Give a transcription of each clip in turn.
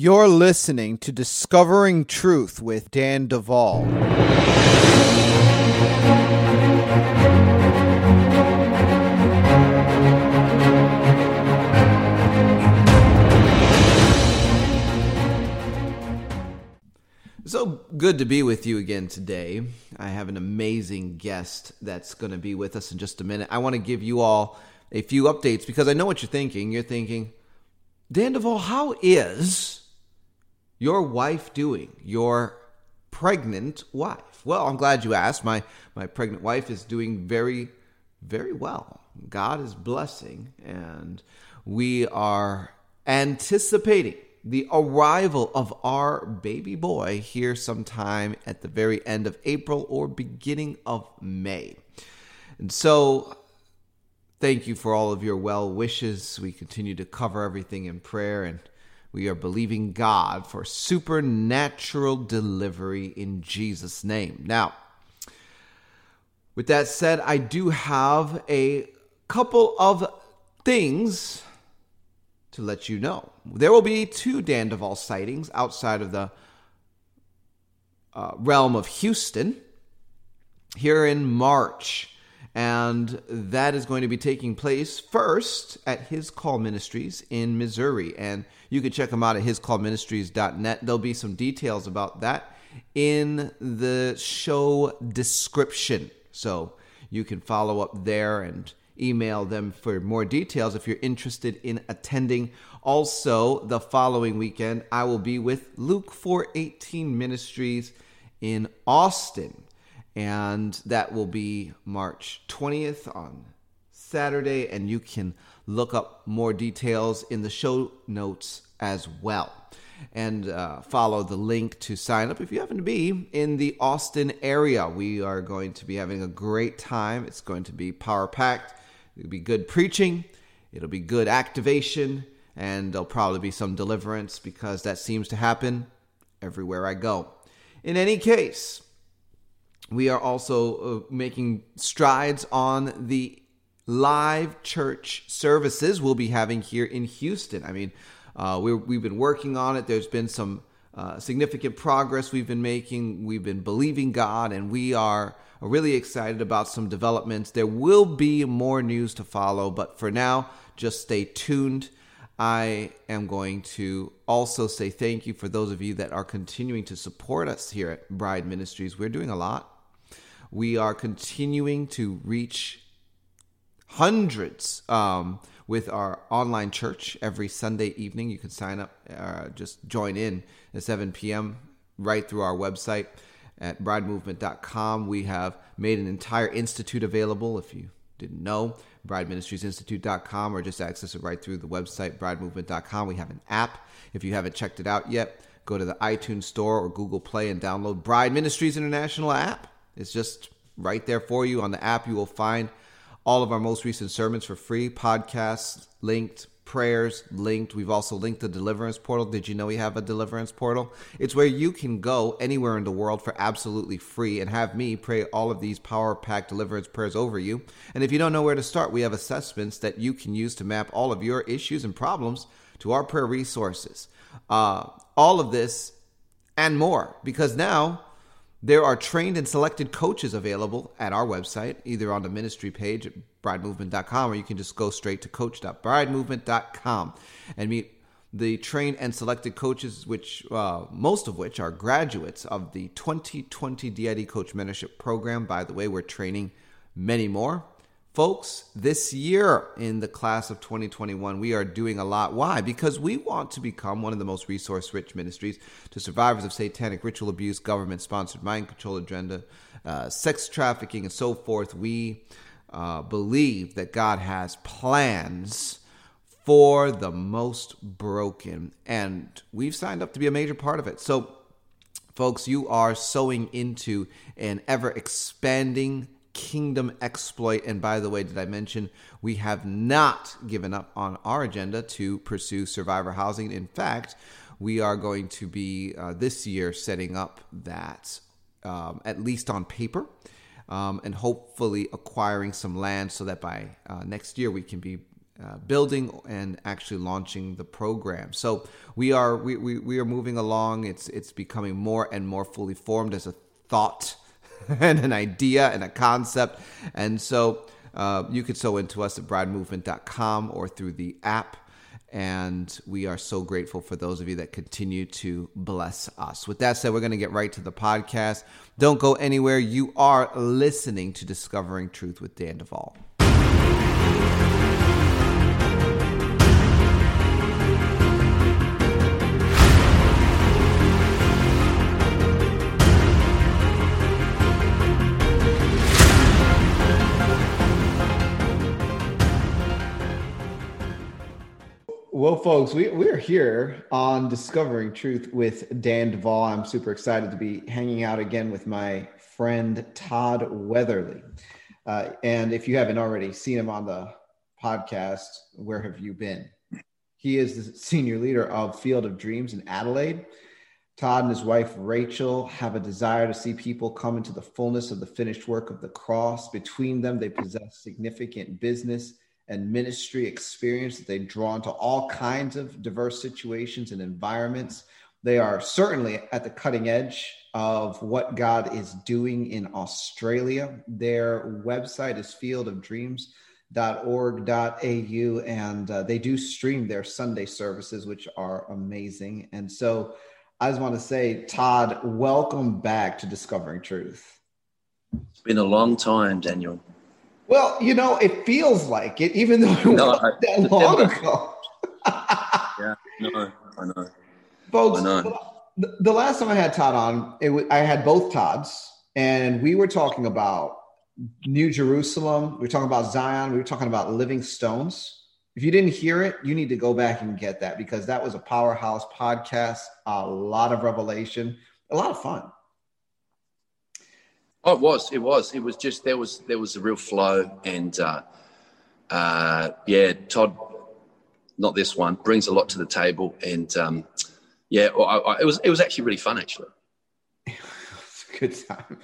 You're listening to Discovering Truth with Dan Duval. So good to be with you again today. I have an amazing guest that's going to be with us in just a minute. I want to give you all a few updates because I know what you're thinking. You're thinking, Dan Duval, how is your wife doing? Your pregnant wife? Well, I'm glad you asked. My my pregnant wife is doing very, very well. God is blessing, and we are anticipating the arrival of our baby boy here sometime at the very end of April or beginning of May. And so, thank you for all of your well wishes. We continue to cover everything in prayer and we are believing God for supernatural delivery in Jesus' name. Now, with that said, I do have a couple of things to let you know. There will be two Dan sightings outside of the uh, realm of Houston here in March. And that is going to be taking place first at His Call Ministries in Missouri. And you can check them out at hiscallministries.net. There'll be some details about that in the show description. So you can follow up there and email them for more details if you're interested in attending. Also, the following weekend, I will be with Luke 418 Ministries in Austin and that will be March 20th on Saturday. And you can look up more details in the show notes as well. And uh, follow the link to sign up if you happen to be in the Austin area. We are going to be having a great time. It's going to be power packed. It'll be good preaching, it'll be good activation, and there'll probably be some deliverance because that seems to happen everywhere I go. In any case, we are also uh, making strides on the live church services we'll be having here in Houston. I mean, uh, we have been working on it. There's been some uh, significant progress we've been making. We've been believing God, and we are really excited about some developments. There will be more news to follow, but for now, just stay tuned. I am going to also say thank you for those of you that are continuing to support us here at Bride Ministries. We're doing a lot. We are continuing to reach hundreds um, with our online church every Sunday evening. You can sign up, uh, just join in at 7 p.m. right through our website at bridemovement.com. We have made an entire institute available if you didn't know, brideministriesinstitute.com, or just access it right through the website, bridemovement.com. We have an app. If you haven't checked it out yet, go to the iTunes Store or Google Play and download Bride Ministries International app. It's just right there for you on the app. You will find all of our most recent sermons for free, podcasts linked, prayers linked. We've also linked the deliverance portal. Did you know we have a deliverance portal? It's where you can go anywhere in the world for absolutely free and have me pray all of these power packed deliverance prayers over you. And if you don't know where to start, we have assessments that you can use to map all of your issues and problems to our prayer resources. Uh, all of this and more, because now there are trained and selected coaches available at our website, either on the ministry page at bridemovement.com or you can just go straight to coach.bridemovement.com and meet the trained and selected coaches, which uh, most of which are graduates of the 2020 DID Coach Mentorship Program. By the way, we're training many more. Folks, this year in the class of 2021, we are doing a lot. Why? Because we want to become one of the most resource rich ministries to survivors of satanic ritual abuse, government sponsored mind control agenda, uh, sex trafficking, and so forth. We uh, believe that God has plans for the most broken, and we've signed up to be a major part of it. So, folks, you are sowing into an ever expanding kingdom exploit. And by the way, did I mention we have not given up on our agenda to pursue survivor housing? In fact, we are going to be uh, this year setting up that um, at least on paper. Um, and hopefully acquiring some land so that by uh, next year we can be uh, building and actually launching the program. So we are we, we, we are moving along. It's it's becoming more and more fully formed as a thought and an idea and a concept. And so uh, you could sow into us at bridemovement.com or through the app. And we are so grateful for those of you that continue to bless us. With that said, we're going to get right to the podcast. Don't go anywhere. You are listening to Discovering Truth with Dan Duval. Well, folks, we, we're here on Discovering Truth with Dan Duval. I'm super excited to be hanging out again with my friend Todd Weatherly. Uh, and if you haven't already seen him on the podcast, where have you been? He is the senior leader of Field of Dreams in Adelaide. Todd and his wife Rachel have a desire to see people come into the fullness of the finished work of the cross. Between them, they possess significant business and ministry experience that they draw into all kinds of diverse situations and environments. They are certainly at the cutting edge of what God is doing in Australia. Their website is fieldofdreams.org.au, and uh, they do stream their Sunday services, which are amazing. And so I just want to say, Todd, welcome back to Discovering Truth. It's been a long time, Daniel. Well, you know, it feels like it, even though it no, wasn't I, that long ago. yeah, no, I know. Folks, I know. The, the, last time I had Todd on, it, I had both Todds, and we were talking about New Jerusalem. We were talking about Zion. We were talking about living stones. If you didn't hear it, you need to go back and get that because that was a powerhouse podcast, a lot of revelation, a lot of fun. Oh, it was. It was. It was just there was there was a real flow, and uh, uh, yeah, Todd, not this one, brings a lot to the table, and um, yeah, I, I, it was it was actually really fun, actually. good time.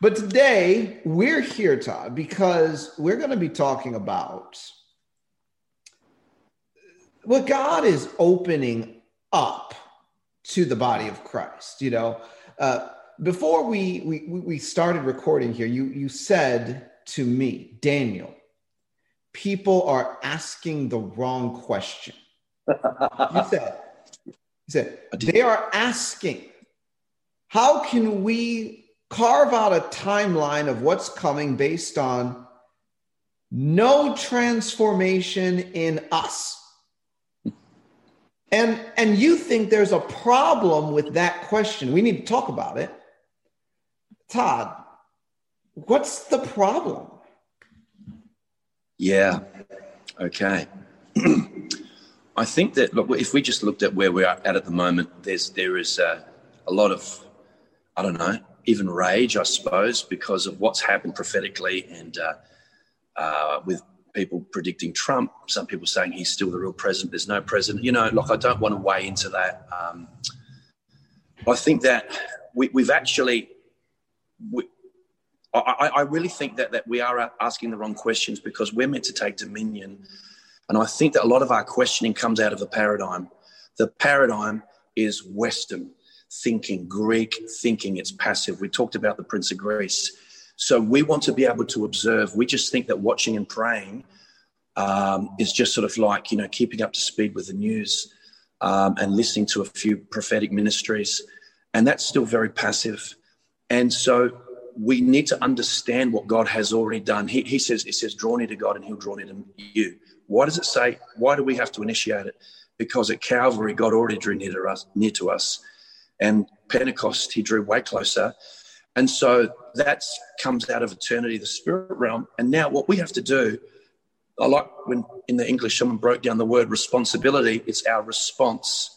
But today we're here, Todd, because we're going to be talking about what God is opening up to the body of Christ. You know. Uh, before we, we we started recording here, you you said to me, Daniel, people are asking the wrong question. you said, you said they are asking, how can we carve out a timeline of what's coming based on no transformation in us? And and you think there's a problem with that question. We need to talk about it. Todd, what's the problem? Yeah. Okay. I think that look, if we just looked at where we're at at the moment, there's there is a, a lot of, I don't know, even rage, I suppose, because of what's happened prophetically and uh, uh, with people predicting Trump. Some people saying he's still the real president. There's no president. You know, like I don't want to weigh into that. Um, I think that we, we've actually we, I, I, really think that, that we are asking the wrong questions because we're meant to take dominion. And I think that a lot of our questioning comes out of a paradigm. The paradigm is Western thinking, Greek thinking. It's passive. We talked about the Prince of Greece. So we want to be able to observe. We just think that watching and praying um, is just sort of like, you know, keeping up to speed with the news um, and listening to a few prophetic ministries. And that's still very passive. And so we need to understand what God has already done. He, he says, it says, draw near to God and he'll draw near to you. Why does it say, why do we have to initiate it? Because at Calvary, God already drew near to us, near to us. And Pentecost, he drew way closer. And so that comes out of eternity, the spirit realm. And now what we have to do, I like when in the English someone broke down the word responsibility, it's our response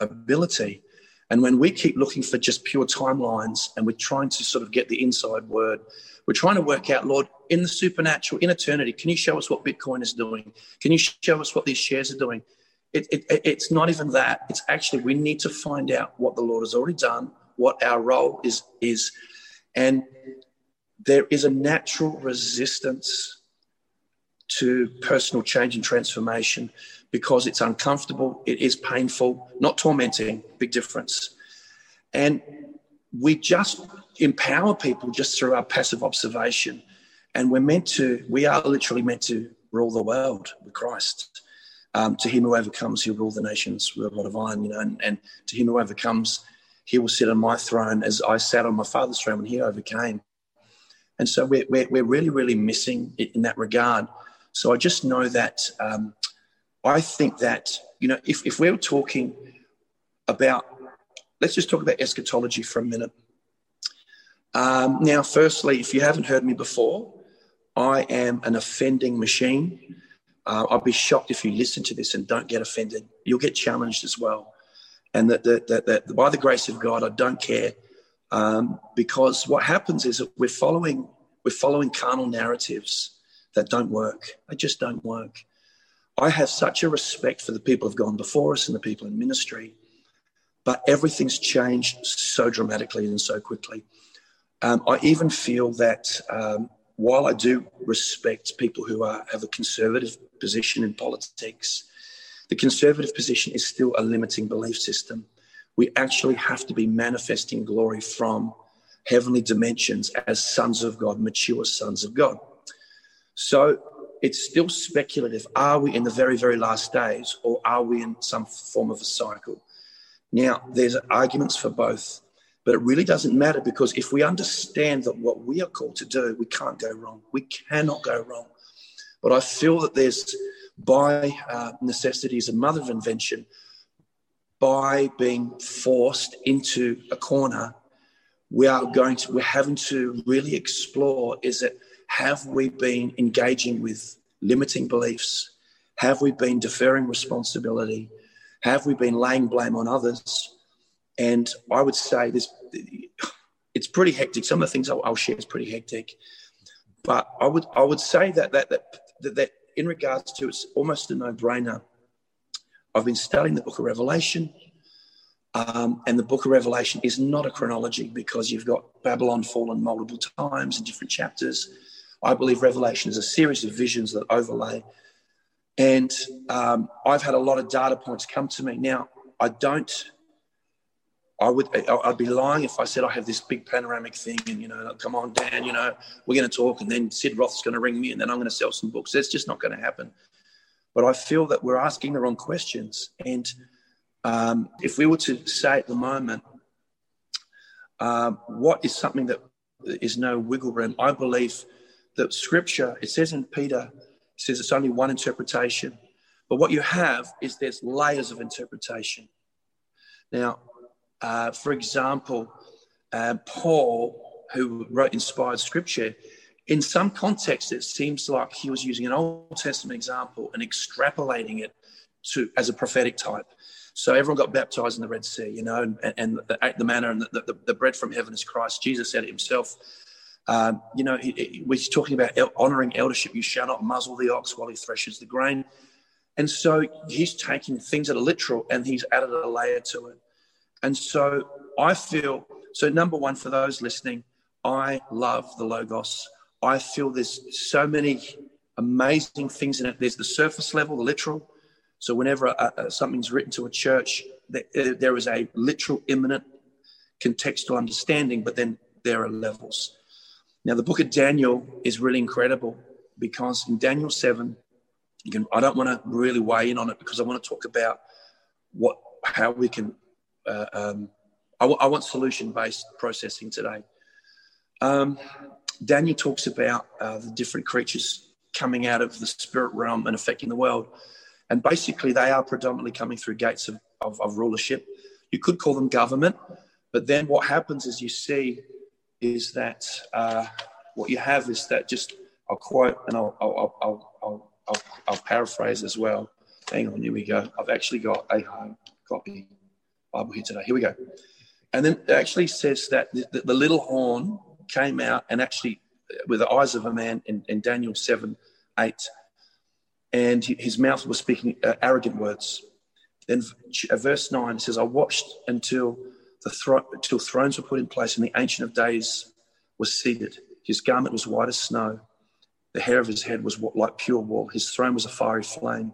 ability. And when we keep looking for just pure timelines and we're trying to sort of get the inside word, we're trying to work out, Lord, in the supernatural, in eternity, can you show us what Bitcoin is doing? Can you show us what these shares are doing? It, it, it's not even that. It's actually we need to find out what the Lord has already done, what our role is is, and there is a natural resistance to personal change and transformation because it's uncomfortable, it is painful, not tormenting, big difference. And we just empower people just through our passive observation. And we're meant to, we are literally meant to rule the world with Christ. Um, to him who overcomes, he'll rule the nations with a rod of iron, you know, and, and to him who overcomes, he will sit on my throne as I sat on my father's throne when he overcame. And so we're, we're, we're really, really missing it in that regard. So I just know that um, I think that, you know, if, if we're talking about, let's just talk about eschatology for a minute. Um, now, firstly, if you haven't heard me before, I am an offending machine. Uh, I'd be shocked if you listen to this and don't get offended. You'll get challenged as well. And that, that, that, that by the grace of God, I don't care um, because what happens is that we're following we're following carnal narratives that don't work. They just don't work. I have such a respect for the people who've gone before us and the people in ministry, but everything's changed so dramatically and so quickly. Um, I even feel that um, while I do respect people who are, have a conservative position in politics, the conservative position is still a limiting belief system we actually have to be manifesting glory from heavenly dimensions as sons of God, mature sons of God. So it's still speculative. Are we in the very, very last days or are we in some form of a cycle? Now, there's arguments for both, but it really doesn't matter because if we understand that what we are called to do, we can't go wrong. We cannot go wrong. But I feel that there's, by uh, necessity, is a mother of invention, by being forced into a corner, we are going to, we're having to really explore is it, have we been engaging with limiting beliefs? Have we been deferring responsibility? Have we been laying blame on others? And I would say this, it's pretty hectic. Some of the things I'll, I'll share is pretty hectic, but I would, I would say that, that, that, that, that in regards to it's almost a no brainer I've been studying the book of Revelation. Um, and the book of Revelation is not a chronology because you've got Babylon fallen multiple times in different chapters. I believe Revelation is a series of visions that overlay. And um, I've had a lot of data points come to me. Now, I don't, I would, I'd be lying if I said I have this big panoramic thing and, you know, come on, Dan, you know, we're going to talk and then Sid Roth's going to ring me and then I'm going to sell some books. That's just not going to happen. But I feel that we're asking the wrong questions. And um, if we were to say at the moment, um, what is something that is no wiggle room? I believe that scripture, it says in Peter, it says it's only one interpretation. But what you have is there's layers of interpretation. Now, uh, for example, uh, Paul, who wrote inspired scripture, in some contexts, it seems like he was using an Old Testament example and extrapolating it to as a prophetic type. So everyone got baptized in the Red Sea, you know, and, and the, the manna and the, the, the, bread from heaven is Christ. Jesus said it himself. Um, you know, he, he, we're talking about honoring eldership. You shall not muzzle the ox while he threshes the grain. And so he's taking things that are literal and he's added a layer to it. And so I feel, so number one, for those listening, I love the Logos. I feel there's so many amazing things in it. There's the surface level, the literal. So whenever uh, uh, something's written to a church, there, there is a literal, imminent, contextual understanding, but then there are levels. Now, the book of Daniel is really incredible because in Daniel 7, you can, I don't want to really weigh in on it because I want to talk about what how we can. Uh, um, I, w- I want solution based processing today. Um, Daniel talks about uh, the different creatures coming out of the spirit realm and affecting the world. And basically, they are predominantly coming through gates of, of, of rulership. You could call them government, but then what happens is you see is that uh, what you have is that just, I'll quote and I'll, I'll, I'll, I'll, I'll, I'll paraphrase as well. Hang on, here we go. I've actually got a hard copy Bible here today. Here we go. And then it actually says that the, the, little horn came out and actually, with the eyes of a man in, in Daniel 7 8, and his mouth was speaking uh, arrogant words. Then uh, verse 9 says, I watched until, until thrones were put in place and the Ancient of Days was seated. His garment was white as snow. The hair of his head was like pure wool. His throne was a fiery flame.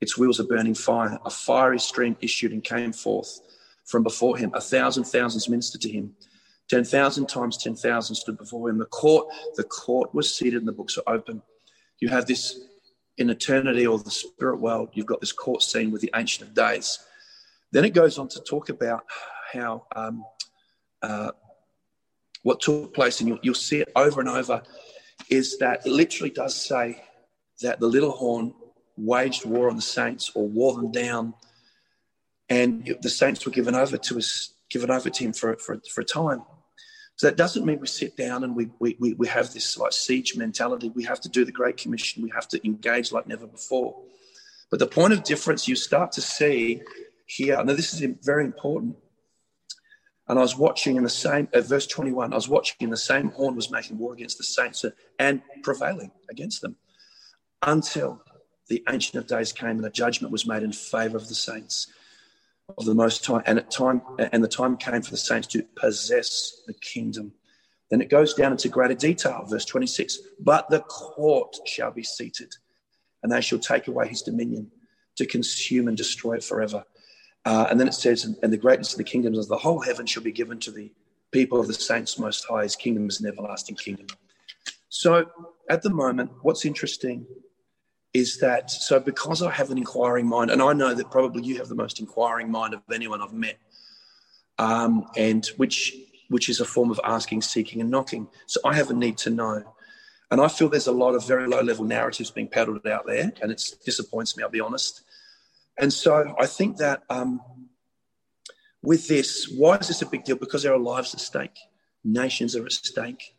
Its wheels a burning fire. A fiery stream issued and came forth from before him. A thousand thousands ministered to him. Ten thousand times ten thousand stood before him. The court, the court was seated and the books are open. You have this in eternity or the spirit world, you've got this court scene with the Ancient of Days. Then it goes on to talk about how um, uh, what took place, and you'll, you'll see it over and over, is that it literally does say that the little horn waged war on the saints or wore them down, and the saints were given over to us, given over to him for, for, for a time. So that doesn't mean we sit down and we, we, we have this like siege mentality. We have to do the Great Commission. We have to engage like never before. But the point of difference you start to see here, now this is very important. And I was watching in the same, at verse 21, I was watching in the same horn was making war against the saints uh, and prevailing against them until the Ancient of Days came and a judgment was made in favor of the saints of the Most High, and at time and the time came for the saints to possess the kingdom. Then it goes down into greater detail, verse 26. But the court shall be seated, and they shall take away his dominion to consume and destroy it forever. Uh, and then it says, and the greatness of the kingdoms of the whole heaven shall be given to the people of the saints most high. His kingdom is an everlasting kingdom. So at the moment, what's interesting is that so because I have an inquiring mind, and I know that probably you have the most inquiring mind of anyone I've met, um, and which which is a form of asking, seeking, and knocking. So I have a need to know, and I feel there's a lot of very low level narratives being peddled out there, and it disappoints me. I'll be honest. And so I think that um, with this, why is this a big deal? Because there are lives at stake, nations are at stake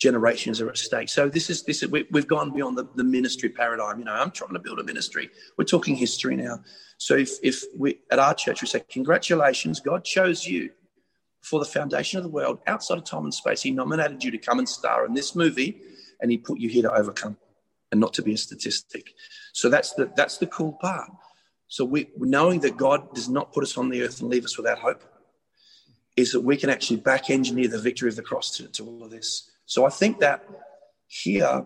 generations are at stake. So this is this is, we, have gone beyond the, the ministry paradigm. You know, I'm trying to build a ministry. We're talking history now. So if if we at our church we say, congratulations, God chose you for the foundation of the world, outside of time and space. He nominated you to come and star in this movie, and He put you here to overcome, and not to be a statistic. So that's the that's the cool part. So we knowing that God does not put us on the earth and leave us without hope, is that we can actually back engineer the victory of the cross to, to all of this. So I think that here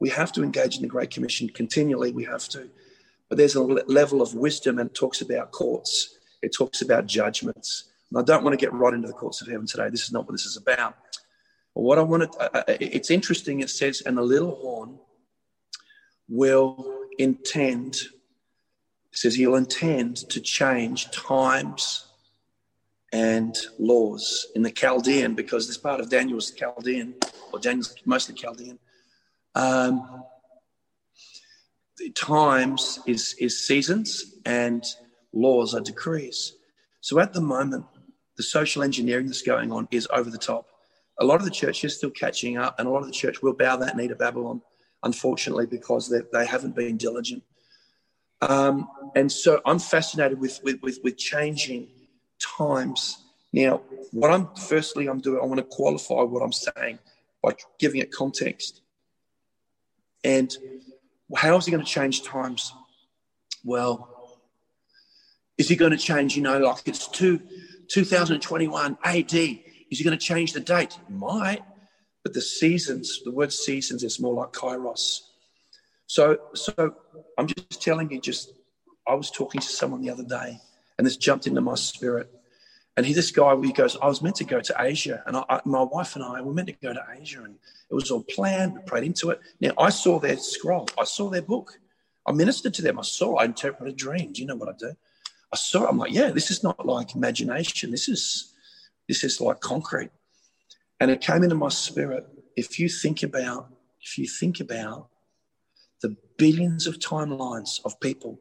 we have to engage in the Great Commission continually. We have to. But there's a level of wisdom and it talks about courts, it talks about judgments. And I don't want to get right into the courts of heaven today. This is not what this is about. But what I want to, uh, uh, it's interesting, it says, and the little horn will intend, says he'll intend to change times and laws in the Chaldean, because this part of Daniel was Chaldean, or Daniel's mostly Chaldean. Um, times is, is seasons and laws are decrees. So at the moment, the social engineering that's going on is over the top. A lot of the church is still catching up, and a lot of the church will bow that knee to Babylon, unfortunately, because they, they haven't been diligent. Um, and so I'm fascinated with, with, with, with changing times. Now, what I'm firstly I'm doing, I want to qualify what I'm saying by giving it context. And how is he going to change times? Well, is he going to change, you know, like it's two, 2021 AD? Is he going to change the date? Might, but the seasons, the word seasons is more like kairos. So, so I'm just telling you, just I was talking to someone the other day and this jumped into my spirit. And he, this guy, he goes, I was meant to go to Asia, and I, I, my wife and I were meant to go to Asia, and it was all planned. We prayed into it. Now I saw their scroll, I saw their book, I ministered to them. I saw, I interpreted dreams. You know what I do? I saw. I'm like, yeah, this is not like imagination. This is, this is like concrete. And it came into my spirit. If you think about, if you think about billions of timelines of people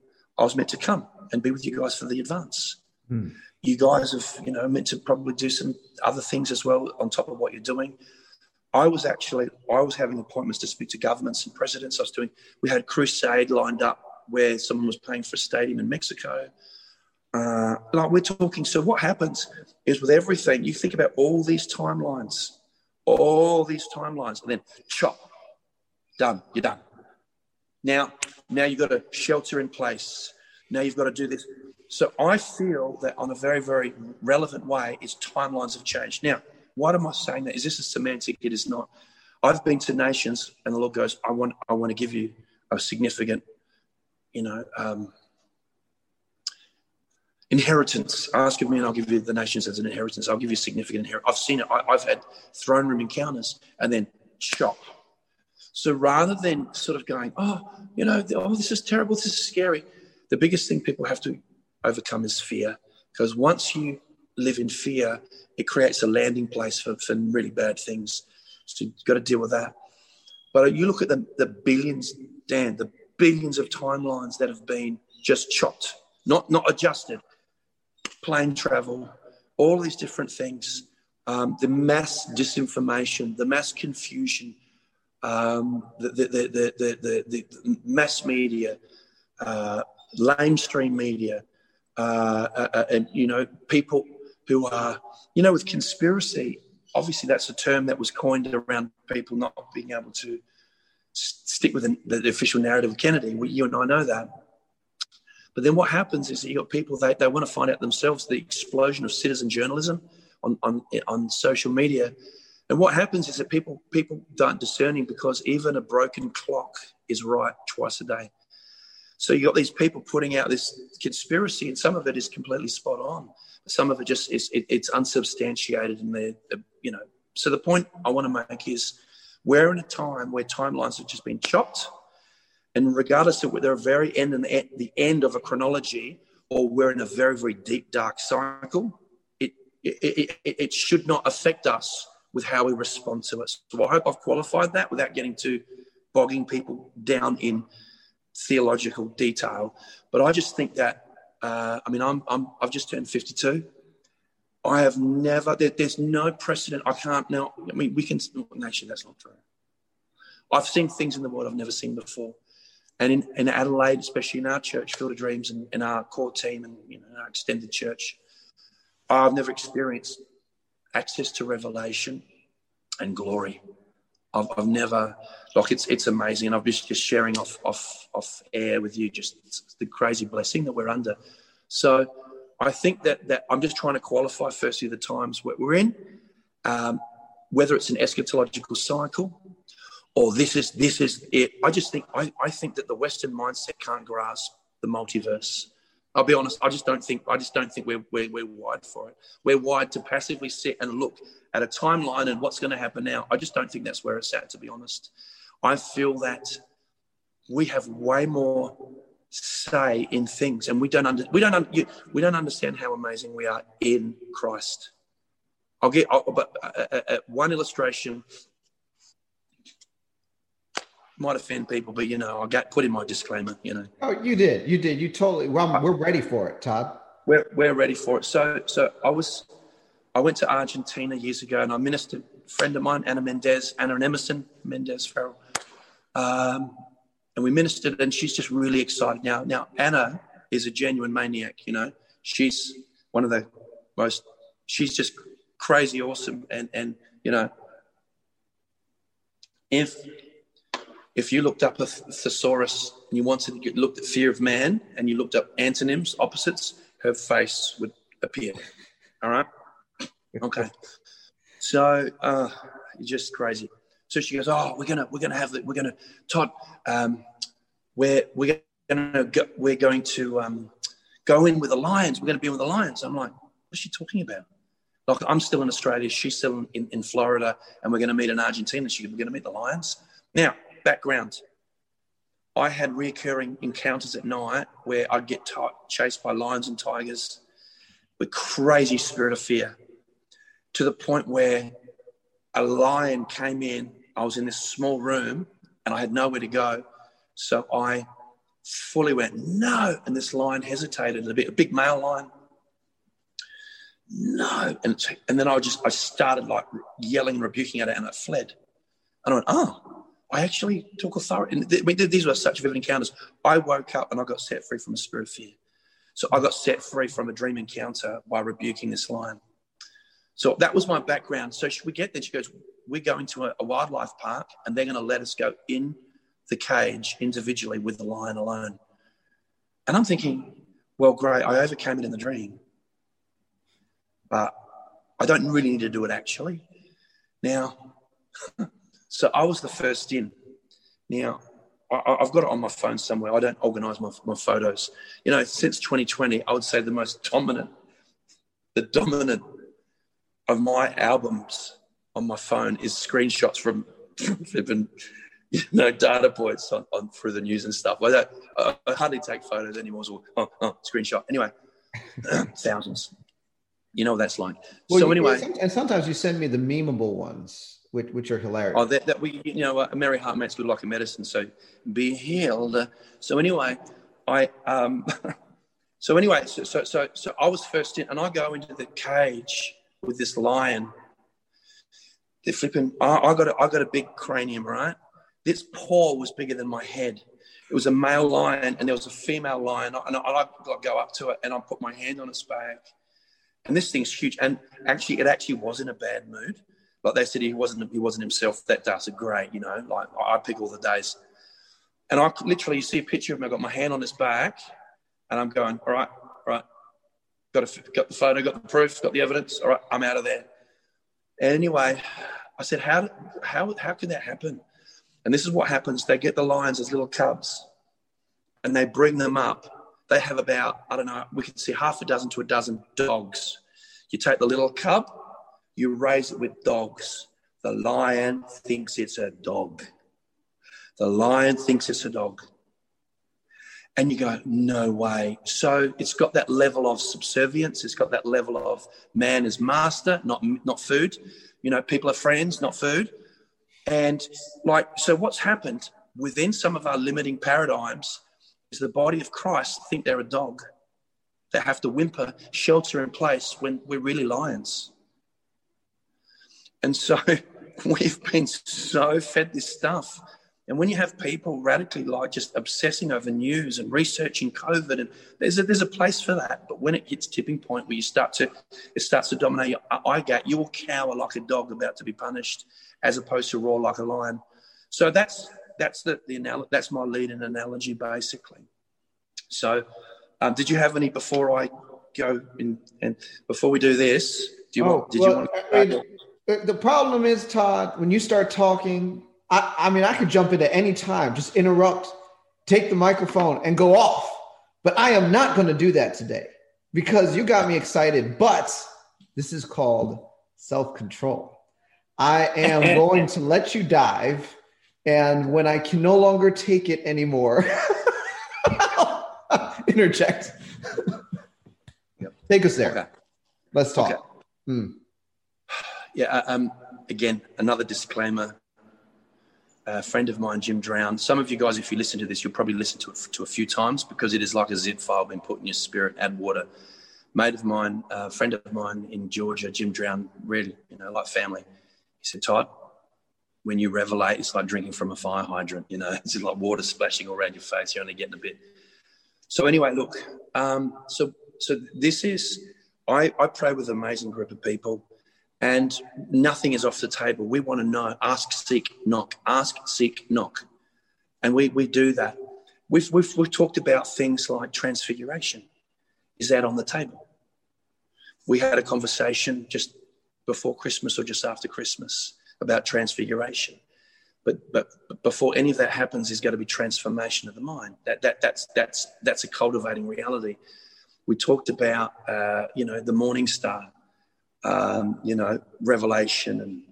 I was meant to come and be with you guys for the advance. Hmm. You guys have, you know, meant to probably do some other things as well on top of what you're doing. I was actually, I was having appointments to speak to governments and presidents. I was doing, we had crusade lined up where someone was paying for a stadium in Mexico. Uh, like we're talking. So what happens is with everything, you think about all these timelines, all these timelines, and then chop, done. You're done. Now, now you've got a shelter in place. Now you've got to do this. So I feel that on a very, very relevant way is timelines have changed. Now, why am I saying that? Is this a semantic? It is not. I've been to nations, and the Lord goes, "I want, I want to give you a significant, you know, um, inheritance. Ask of me, and I'll give you the nations as an inheritance. I'll give you a significant inheritance. I've seen it. I, have had throne room encounters, and then chop. So rather than sort of going, oh, you know, oh, this is terrible, this is scary, the biggest thing people have to overcome is fear. Because once you live in fear, it creates a landing place for, for really bad things. So you've got to deal with that. But you look at the, the billions, Dan, the billions of timelines that have been just chopped, not, not adjusted, plane travel, all these different things, um, the mass disinformation, the mass confusion, um, the, the, the, the, the, mass media, uh, lamestream media, uh, uh, uh, and, you know, people who are, you know, with conspiracy, obviously that's a term that was coined around people not being able to stick with the, the official narrative of Kennedy. You and I know that. But then what happens is that you got people they, they want to find out themselves the explosion of citizen journalism on, on, on social media. And what happens is that people people aren't discerning because even a broken clock is right twice a day. So you got these people putting out this conspiracy, and some of it is completely spot on. Some of it just is it, it's unsubstantiated, and they're you know. So the point I want to make is we're in a time where timelines have just been chopped, and regardless of whether they're very end and the end of a chronology, or we're in a very very deep dark cycle, it it, it, it should not affect us with how we respond to it. So I hope I've qualified that without getting too bogging people down in theological detail. But I just think that, uh, I mean, I'm, I'm, I've just turned 52. I have never, there, there's no precedent. I can't now, I mean, we can, actually, that's not true. I've seen things in the world I've never seen before. And in, in Adelaide, especially in our church, Field of Dreams, and in our core team and you know, our extended church, I've never experienced access to revelation and glory I've, I've never like it's it's amazing, and I've just just sharing off off off air with you just the crazy blessing that we're under. So I think that that I'm just trying to qualify firstly the times we're in, um, whether it's an eschatological cycle or this is this is it. I just think I, I think that the Western mindset can't grasp the multiverse. I'll be honest. I just don't think. I just don't think we're, we're we're wired for it. We're wired to passively sit and look at a timeline and what's going to happen now. I just don't think that's where it's at. To be honest, I feel that we have way more say in things, and we don't under, we don't you, we don't understand how amazing we are in Christ. I'll get, I'll, but uh, uh, uh one illustration might offend people, but you know, I got put in my disclaimer. You know. Oh, you did, you did, you totally. Well, we're ready for it, Todd. We're we're ready for it. So so I was, I went to Argentina years ago, and I ministered. A friend of mine, Ana Mendez, Anna and Emerson Mendez Ferrell, um, and we ministered, and she's just really excited now. Now Anna is a genuine maniac. You know, she's one of the most. She's just crazy awesome, and and you know, if if you looked up a thesaurus and you wanted to look at fear of man and you looked up antonyms, opposites, her face would appear. All right. Okay. So uh, you're just crazy. So she goes, "Oh, we're gonna we're gonna have the, we're gonna Todd, um, we're we're gonna go, we're going to um, go in with the lions. We're gonna be with the lions." I'm like, "What's she talking about?" Like I'm still in Australia, she's still in, in Florida, and we're going to meet in Argentina. She, we're going to meet the lions. Now, background. I had recurring encounters at night where I'd get t- chased by lions and tigers with crazy spirit of fear to the point where a lion came in. I was in this small room and I had nowhere to go. So I fully went, no. And this lion hesitated a bit, a big male lion. No. And, and then I just, I started like yelling and rebuking at it and it fled. And I went, oh, I actually took authority. And th- I mean, these were such vivid encounters. I woke up and I got set free from a spirit of fear. So I got set free from a dream encounter by rebuking this lion. So that was my background. So should we get there? She goes, We're going to a, a wildlife park and they're going to let us go in the cage individually with the lion alone. And I'm thinking, well, great, I overcame it in the dream. But I don't really need to do it actually. Now, So I was the first in. Now, I, have got it on my phone somewhere. I don't organize my, my photos. You know, since 2020, I would say the most dominant, the dominant of my albums on my phone is screenshots from, from you know, data points on, on through the news and stuff. I, don't, I, I hardly take photos anymore. So, oh, oh, screenshot. Anyway, thousands. You know what that's like. Well, so you, anyway, and sometimes you send me the memeable ones which, which are hilarious. Oh, that, that we, you know, a merry heart makes good like a medicine. So be healed. So anyway, I, um, so anyway, so, so, so, so I was first in and I go into the cage with this lion. They're flipping, I, I got a, I got a big cranium, right? This paw was bigger than my head. It was a male lion and there was a female lion. And I, I, I go up to it and I put my hand on its back. And this thing's huge. And actually, it actually was in a bad mood like they said, he wasn't he wasn't himself that day. I said, great, you know, like I pick all the days. And I literally you see a picture of him. I got my hand on his back, and I'm going, all right, all right, got a, got the photo, got the proof, got the evidence. All right, I'm out of there. And anyway, I said, how how how can that happen? And this is what happens. They get the lions as little cubs, and they bring them up. They have about I don't know. We can see half a dozen to a dozen dogs. You take the little cub, you raise it with dogs. The lion thinks it's a dog. The lion thinks it's a dog. And you go, no way. So it's got that level of subservience. It's got that level of man is master, not, not food. You know, people are friends, not food. And like, so what's happened within some of our limiting paradigms is the body of Christ think they're a dog. They have to whimper, shelter in place when we're really lions. And so we've been so fed this stuff. And when you have people radically like just obsessing over news and researching COVID, and there's a, there's a place for that. But when it hits tipping point where you start to, it starts to dominate your eye gate, you will cower like a dog about to be punished, as opposed to roar like a lion. So that's that's the the. That's my lead and analogy basically. So, um, did you have any before I go in? And before we do this, do you oh, want? Did well, you want? I mean, the problem is, Todd, when you start talking, I, I mean, I could jump in at any time, just interrupt, take the microphone, and go off. But I am not going to do that today because you got me excited. But this is called self control. I am going to let you dive. And when I can no longer take it anymore, interject. Yep. Take us there. Okay. Let's talk. Okay. Hmm. Yeah. Uh, um, again, another disclaimer. A friend of mine, Jim Drown. Some of you guys, if you listen to this, you'll probably listen to it to a few times because it is like a zip file being put in your spirit. Add water. Mate of mine, a friend of mine in Georgia, Jim Drown, really, you know, like family. He said, Todd, when you revelate, it's like drinking from a fire hydrant. You know, it's like water splashing all around your face. You're only getting a bit. So anyway, look. Um, so so this is. I, I pray with an amazing group of people and nothing is off the table. We want to know ask, seek, knock, ask, seek, knock. And we, we do that. We've, we've, we've talked about things like transfiguration. Is that on the table? We had a conversation just before Christmas or just after Christmas about transfiguration. But, but, before any of that happens, there's got to be transformation of the mind. That, that, that's, that's, that's a cultivating reality. We talked about, uh, you know, the morning star um, you know, Revelation and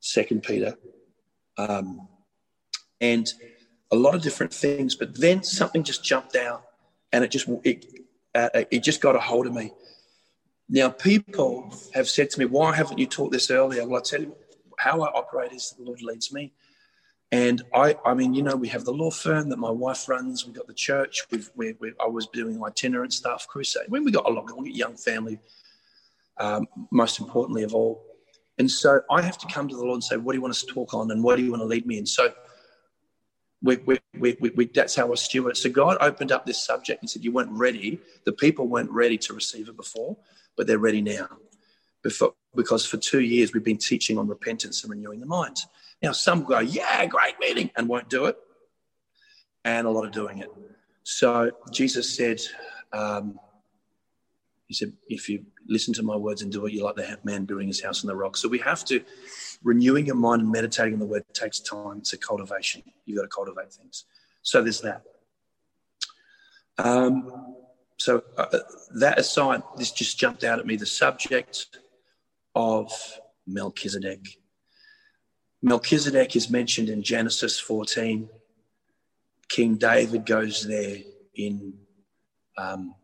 Second Peter, um, and a lot of different things. But then something just jumped out, and it just it uh, it just got a hold of me. Now, people have said to me, "Why haven't you taught this earlier?" Well, I tell you how I operate is the Lord leads me. And I, I mean, you know, we have the law firm that my wife runs. We've got the church. We've, we, we, I was doing itinerant stuff, crusade. When we got a lot, we got young family um, most importantly of all. And so I have to come to the Lord and say, What do you want us to talk on? And what do you want to lead me in? So we, we, we, we, that's how I steward. So God opened up this subject and said, You weren't ready. The people weren't ready to receive it before, but they're ready now. Before, because for two years we've been teaching on repentance and renewing the mind. Now, some go, Yeah, great meeting, and won't do it. And a lot of doing it. So Jesus said, um, He said, if you listen to my words and do it, you're like the man building his house on the rock. So we have to, renewing your mind and meditating on the word takes time. It's a cultivation. You've got to cultivate things. So there's that. Um, so uh, that aside, this just jumped out at me the subject of Melchizedek. Melchizedek is mentioned in Genesis 14. King David goes there in um,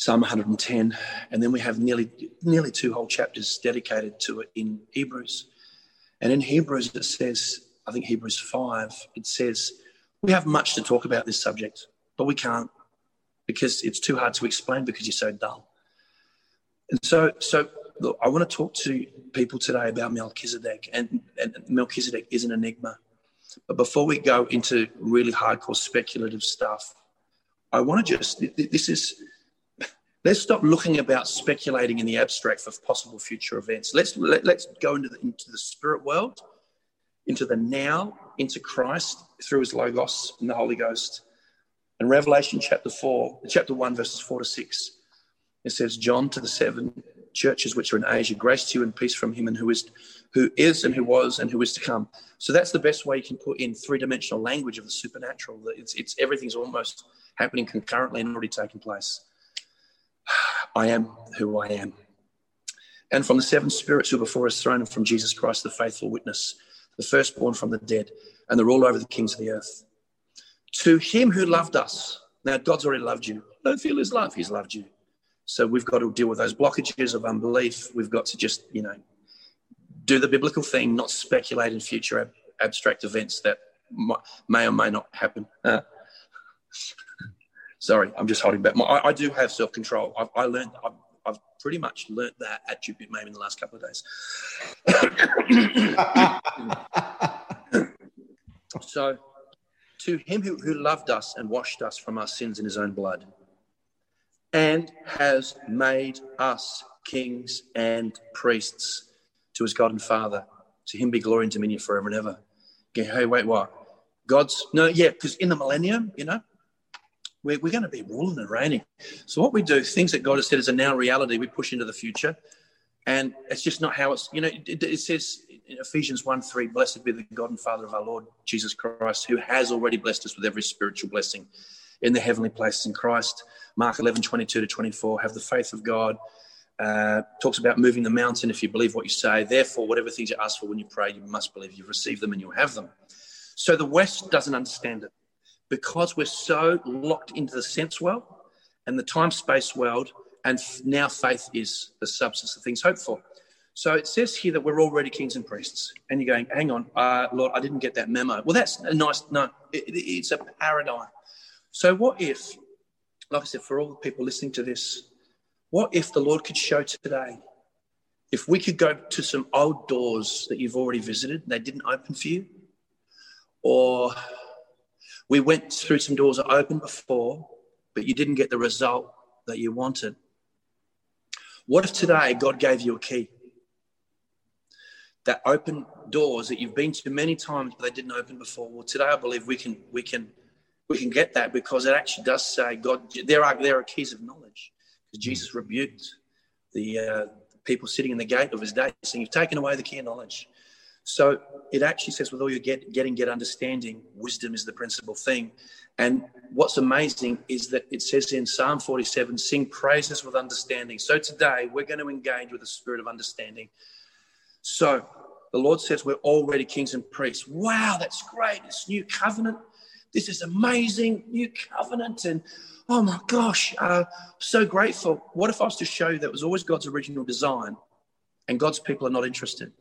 Psalm 110, and then we have nearly nearly two whole chapters dedicated to it in Hebrews. And in Hebrews it says, I think Hebrews 5, it says, we have much to talk about this subject, but we can't because it's too hard to explain because you're so dull. And so, so look, I want to talk to people today about Melchizedek, and, and Melchizedek is an enigma. But before we go into really hardcore speculative stuff, I want to just this is let's stop looking about speculating in the abstract for possible future events. Let's let, us let us go into the, into the spirit world, into the now, into Christ through His Logos and the Holy Ghost. In Revelation chapter four, chapter one, verses four to six, it says, "John to the seven churches which are in Asia, grace to you and peace from Him and who is, who is and who was and who is to come." So that's the best way you can put in three-dimensional language of the supernatural. It's, it's everything's almost happening concurrently and already taking place. I am who I am. And from the seven spirits who before his throne, and from Jesus Christ, the faithful witness, the firstborn from the dead, and the ruler over the kings of the earth. To him who loved us. Now, God's already loved you. Don't feel his love, he's loved you. So we've got to deal with those blockages of unbelief. We've got to just, you know, do the biblical thing, not speculate in future ab- abstract events that may or may not happen. Uh, Sorry, I'm just holding back. My, I, I, do have self control. I've, I learned. I've, I've, pretty much learnt that at attribute maybe in the last couple of days. so, to him who, who loved us and washed us from our sins in his own blood, and has made us kings and priests to his God and Father. To him be glory and dominion forever and ever. Okay, hey, wait, what? God's no, yeah, because in the millennium, you know, we're, we're going to be ruling and reigning. So what we do, things that God has said is a now reality, we push into the future. And it's just not how it's, you know, it, it says in Ephesians 1 3, blessed be the God and Father of our Lord Jesus Christ, who has already blessed us with every spiritual blessing in the heavenly places in Christ. Mark 11 22 to 24, have the faith of God. Uh, talks about moving the mountain if you believe what you say. Therefore, whatever things you ask for when you pray, you must believe you've received them and you'll have them. So the West doesn't understand it because we're so locked into the sense world and the time space world, and now faith is the substance of things hoped for. So it says here that we're already kings and priests. And you're going, hang on, uh, Lord, I didn't get that memo. Well, that's a nice, no, it, it, it's a paradigm. So what if, like I said, for all the people listening to this, what if the Lord could show today, if we could go to some old doors that you've already visited and they didn't open for you, or we went through some doors that opened before, but you didn't get the result that you wanted. What if today God gave you a key that opened doors that you've been to many times but they didn't open before? Well, today I believe we can we can we can get that because it actually does say God. There are there are keys of knowledge because Jesus rebuked the uh, people sitting in the gate of his day, saying, "You've taken away the key of knowledge." So it actually says, with all your get, getting, get understanding, wisdom is the principal thing. And what's amazing is that it says in Psalm 47, sing praises with understanding. So today we're going to engage with the spirit of understanding. So the Lord says we're already kings and priests. Wow, that's great. It's new covenant. This is amazing. New covenant. And oh my gosh, uh, so grateful. What if I was to show you that was always God's original design and God's people are not interested?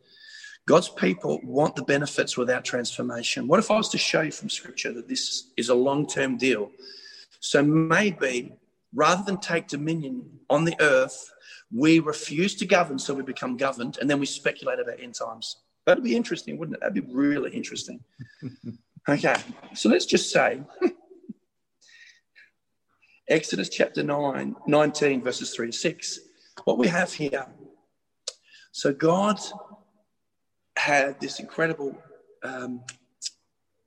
God's people want the benefits without transformation. What if I was to show you from scripture that this is a long term deal? So maybe rather than take dominion on the earth, we refuse to govern so we become governed and then we speculate about end times. That'd be interesting, wouldn't it? That'd be really interesting. Okay, so let's just say Exodus chapter 9, 19, verses 3 to 6. What we have here. So God had this incredible um,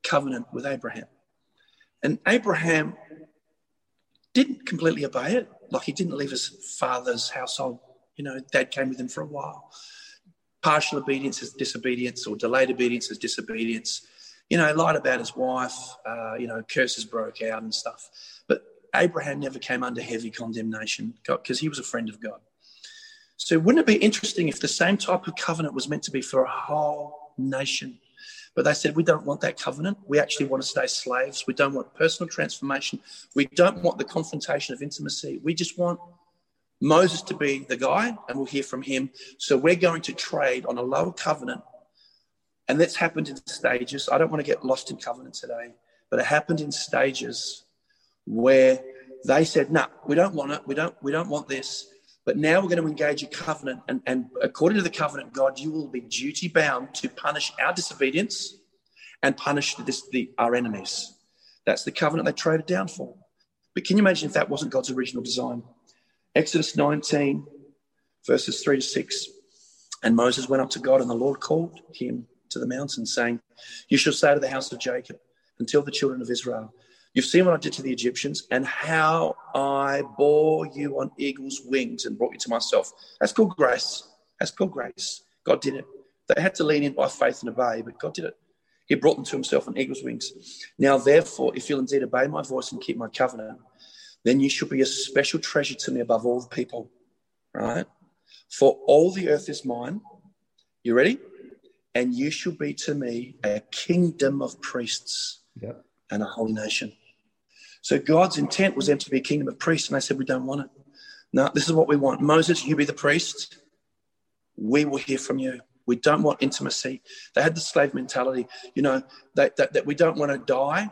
covenant with Abraham. And Abraham didn't completely obey it. Like he didn't leave his father's household. You know, dad came with him for a while. Partial obedience is disobedience, or delayed obedience is disobedience. You know, lied about his wife. Uh, you know, curses broke out and stuff. But Abraham never came under heavy condemnation because he was a friend of God. So, wouldn't it be interesting if the same type of covenant was meant to be for a whole nation? But they said, we don't want that covenant. We actually want to stay slaves. We don't want personal transformation. We don't want the confrontation of intimacy. We just want Moses to be the guy, and we'll hear from him. So we're going to trade on a lower covenant. And that's happened in stages. I don't want to get lost in covenant today, but it happened in stages where they said, no, nah, we don't want it. We don't, we don't want this. But now we're going to engage a covenant. And, and according to the covenant, God, you will be duty bound to punish our disobedience and punish the, the, our enemies. That's the covenant they traded down for. But can you imagine if that wasn't God's original design? Exodus 19, verses 3 to 6. And Moses went up to God, and the Lord called him to the mountain, saying, You shall say to the house of Jacob, until the children of Israel, You've seen what I did to the Egyptians and how I bore you on eagle's wings and brought you to myself. That's called grace. That's called grace. God did it. They had to lean in by faith and obey, but God did it. He brought them to himself on eagle's wings. Now, therefore, if you'll indeed obey my voice and keep my covenant, then you shall be a special treasure to me above all the people, right? For all the earth is mine. You ready? And you shall be to me a kingdom of priests yep. and a holy nation. So God's intent was them to be a kingdom of priests, and they said, We don't want it. No, this is what we want. Moses, you be the priest. We will hear from you. We don't want intimacy. They had the slave mentality, you know, that, that, that we don't want to die,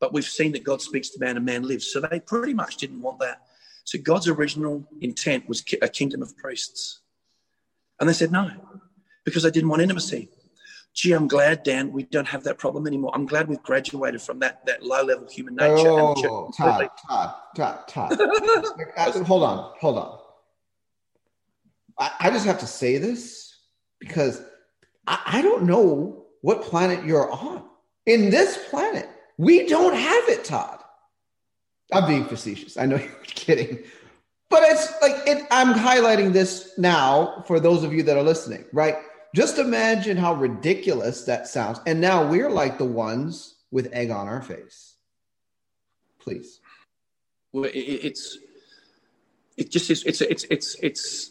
but we've seen that God speaks to man and man lives. So they pretty much didn't want that. So God's original intent was a kingdom of priests. And they said no, because they didn't want intimacy gee, I'm glad, Dan, we don't have that problem anymore. I'm glad we've graduated from that that low level human nature. Oh, Todd, Todd, Todd, Todd. hold on, hold on. I, I, just have to say this because I, I don't know what planet you're on. In this planet, we don't have it, Todd. I'm being facetious. I know you're kidding. But it's like it, I'm highlighting this now for those of you that are listening, right? Just imagine how ridiculous that sounds. And now we're like the ones with egg on our face. Please. Well, it, it's it just is. It's it's it's it's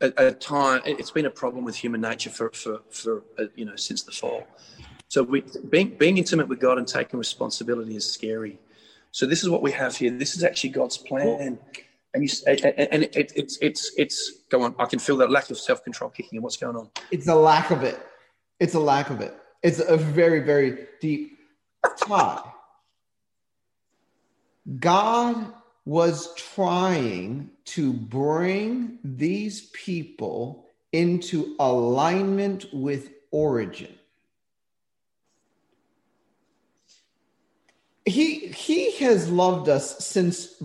a, a, time. It's been a problem with human nature for for for uh, you know since the fall. So we, being being intimate with God and taking responsibility is scary. So this is what we have here. This is actually God's plan and you and it, it, it's it's it's go on. I can feel that lack of self control kicking in. What's going on? It's a lack of it. It's a lack of it. It's a very very deep tie. God was trying to bring these people into alignment with origin. He he has loved us since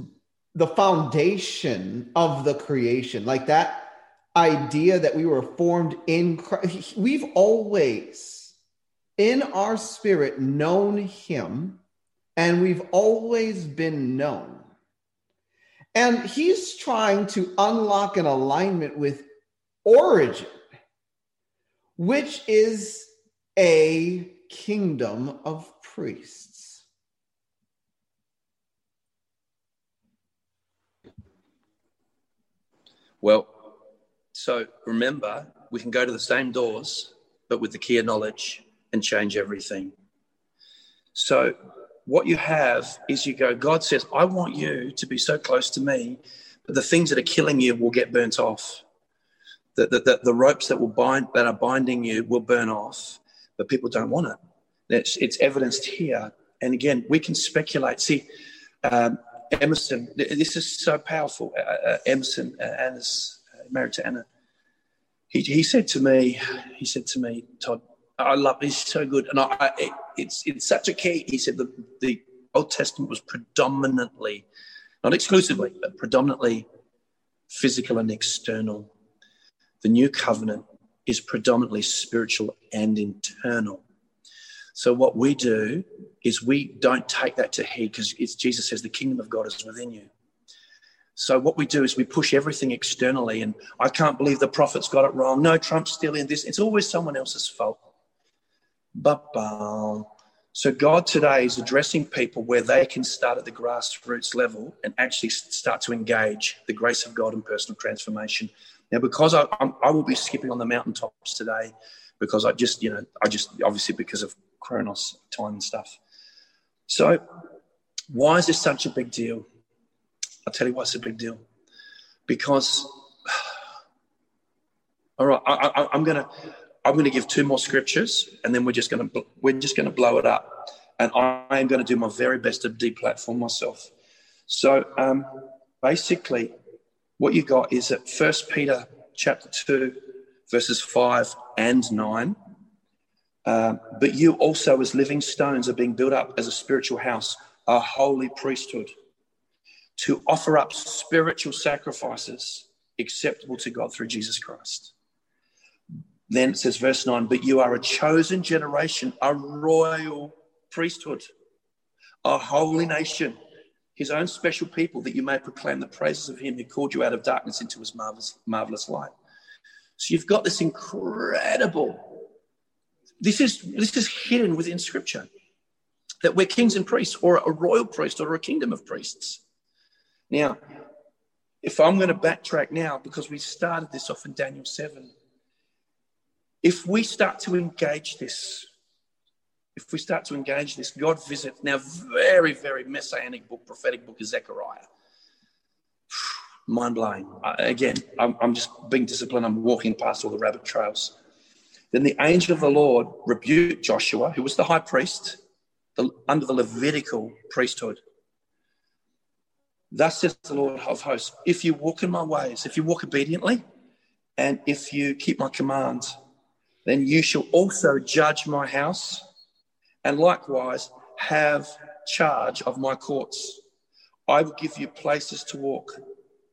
the foundation of the creation, like that idea that we were formed in Christ. We've always, in our spirit, known Him, and we've always been known. And He's trying to unlock an alignment with origin, which is a kingdom of priests. Well, so remember, we can go to the same doors, but with the key of knowledge and change everything. So, what you have is you go, God says, I want you to be so close to me, but the things that are killing you will get burnt off. The, the, the, the ropes that will bind that are binding you will burn off, but people don't want it. It's, it's evidenced here. And again, we can speculate. See, um, Emerson, this is so powerful. Uh, uh, Emerson, uh, Ana's uh, married to Ana. He, he said to me, he said to me, Todd, I love. He's so good, and I, I, it's it's such a key. He said the the Old Testament was predominantly, not exclusively, but predominantly physical and external. The New Covenant is predominantly spiritual and internal. So what we do is we don't take that to heed because Jesus says the kingdom of God is within you. So what we do is we push everything externally, and I can't believe the prophets got it wrong. No, Trump's still in this. It's always someone else's fault. But so God today is addressing people where they can start at the grassroots level and actually start to engage the grace of God and personal transformation. Now, because I, I will be skipping on the mountaintops today, because I just, you know, I just obviously because of Chronos time and stuff. So, why is this such a big deal? I'll tell you why it's a big deal. Because, all right, I, am gonna I'm gonna give two more scriptures, and then we're just gonna we're just gonna blow it up, and I am gonna do my very best to deplatform myself. So, um, basically, what you got is that First Peter chapter two, verses five and nine. Um, but you also, as living stones, are being built up as a spiritual house, a holy priesthood to offer up spiritual sacrifices acceptable to God through Jesus Christ. Then it says, verse 9, but you are a chosen generation, a royal priesthood, a holy nation, his own special people, that you may proclaim the praises of him who called you out of darkness into his marvelous, marvelous light. So you've got this incredible, this is, this is hidden within scripture that we're kings and priests, or a royal priest, or a kingdom of priests. Now, if I'm going to backtrack now, because we started this off in Daniel 7, if we start to engage this, if we start to engage this, God visits now, very, very messianic book, prophetic book of Zechariah. Mind blowing. Again, I'm, I'm just being disciplined. I'm walking past all the rabbit trails. Then the angel of the Lord rebuked Joshua, who was the high priest, the, under the Levitical priesthood. Thus says the Lord of hosts, if you walk in my ways, if you walk obediently, and if you keep my commands, then you shall also judge my house, and likewise have charge of my courts. I will give you places to walk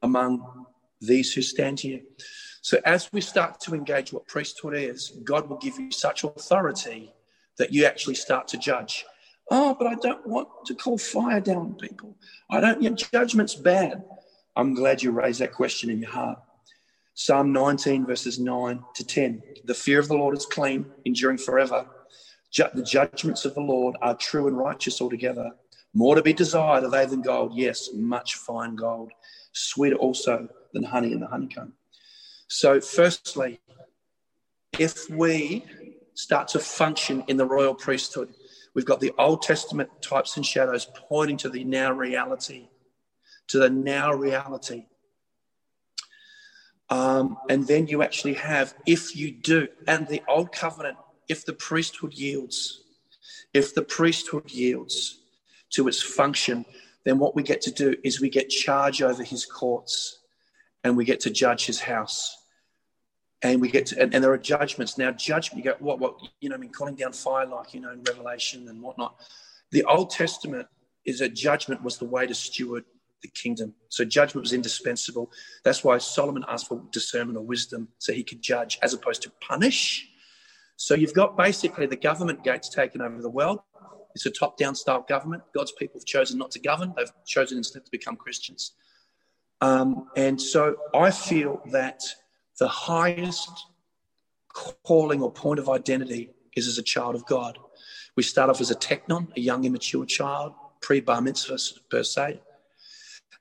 among these who stand here. So, as we start to engage what priesthood is, God will give you such authority that you actually start to judge. Oh, but I don't want to call fire down on people. I don't, you judgment's bad. I'm glad you raised that question in your heart. Psalm 19, verses 9 to 10. The fear of the Lord is clean, enduring forever. Ju- the judgments of the Lord are true and righteous altogether. More to be desired are they than gold, yes, much fine gold. Sweeter also than honey in the honeycomb. So, firstly, if we start to function in the royal priesthood, We've got the Old Testament types and shadows pointing to the now reality, to the now reality. Um, and then you actually have, if you do, and the Old Covenant, if the priesthood yields, if the priesthood yields to its function, then what we get to do is we get charge over his courts and we get to judge his house and we get to, and, and, there are judgments now. Judgment, you go, what, what, you know, I mean, calling down fire, like you know, in Revelation and whatnot. The Old Testament is a judgment was the way to steward the kingdom. So judgment was indispensable. That's why Solomon asked for discernment or wisdom so he could judge as opposed to punish. So you've got basically the government gates taken over the world. It's a top-down style government. God's people have chosen not to govern; they've chosen instead to become Christians. Um, and so I feel that the highest calling or point of identity is as a child of God. We start off as a teknon, a young, immature child, pre bar mitzvah per se.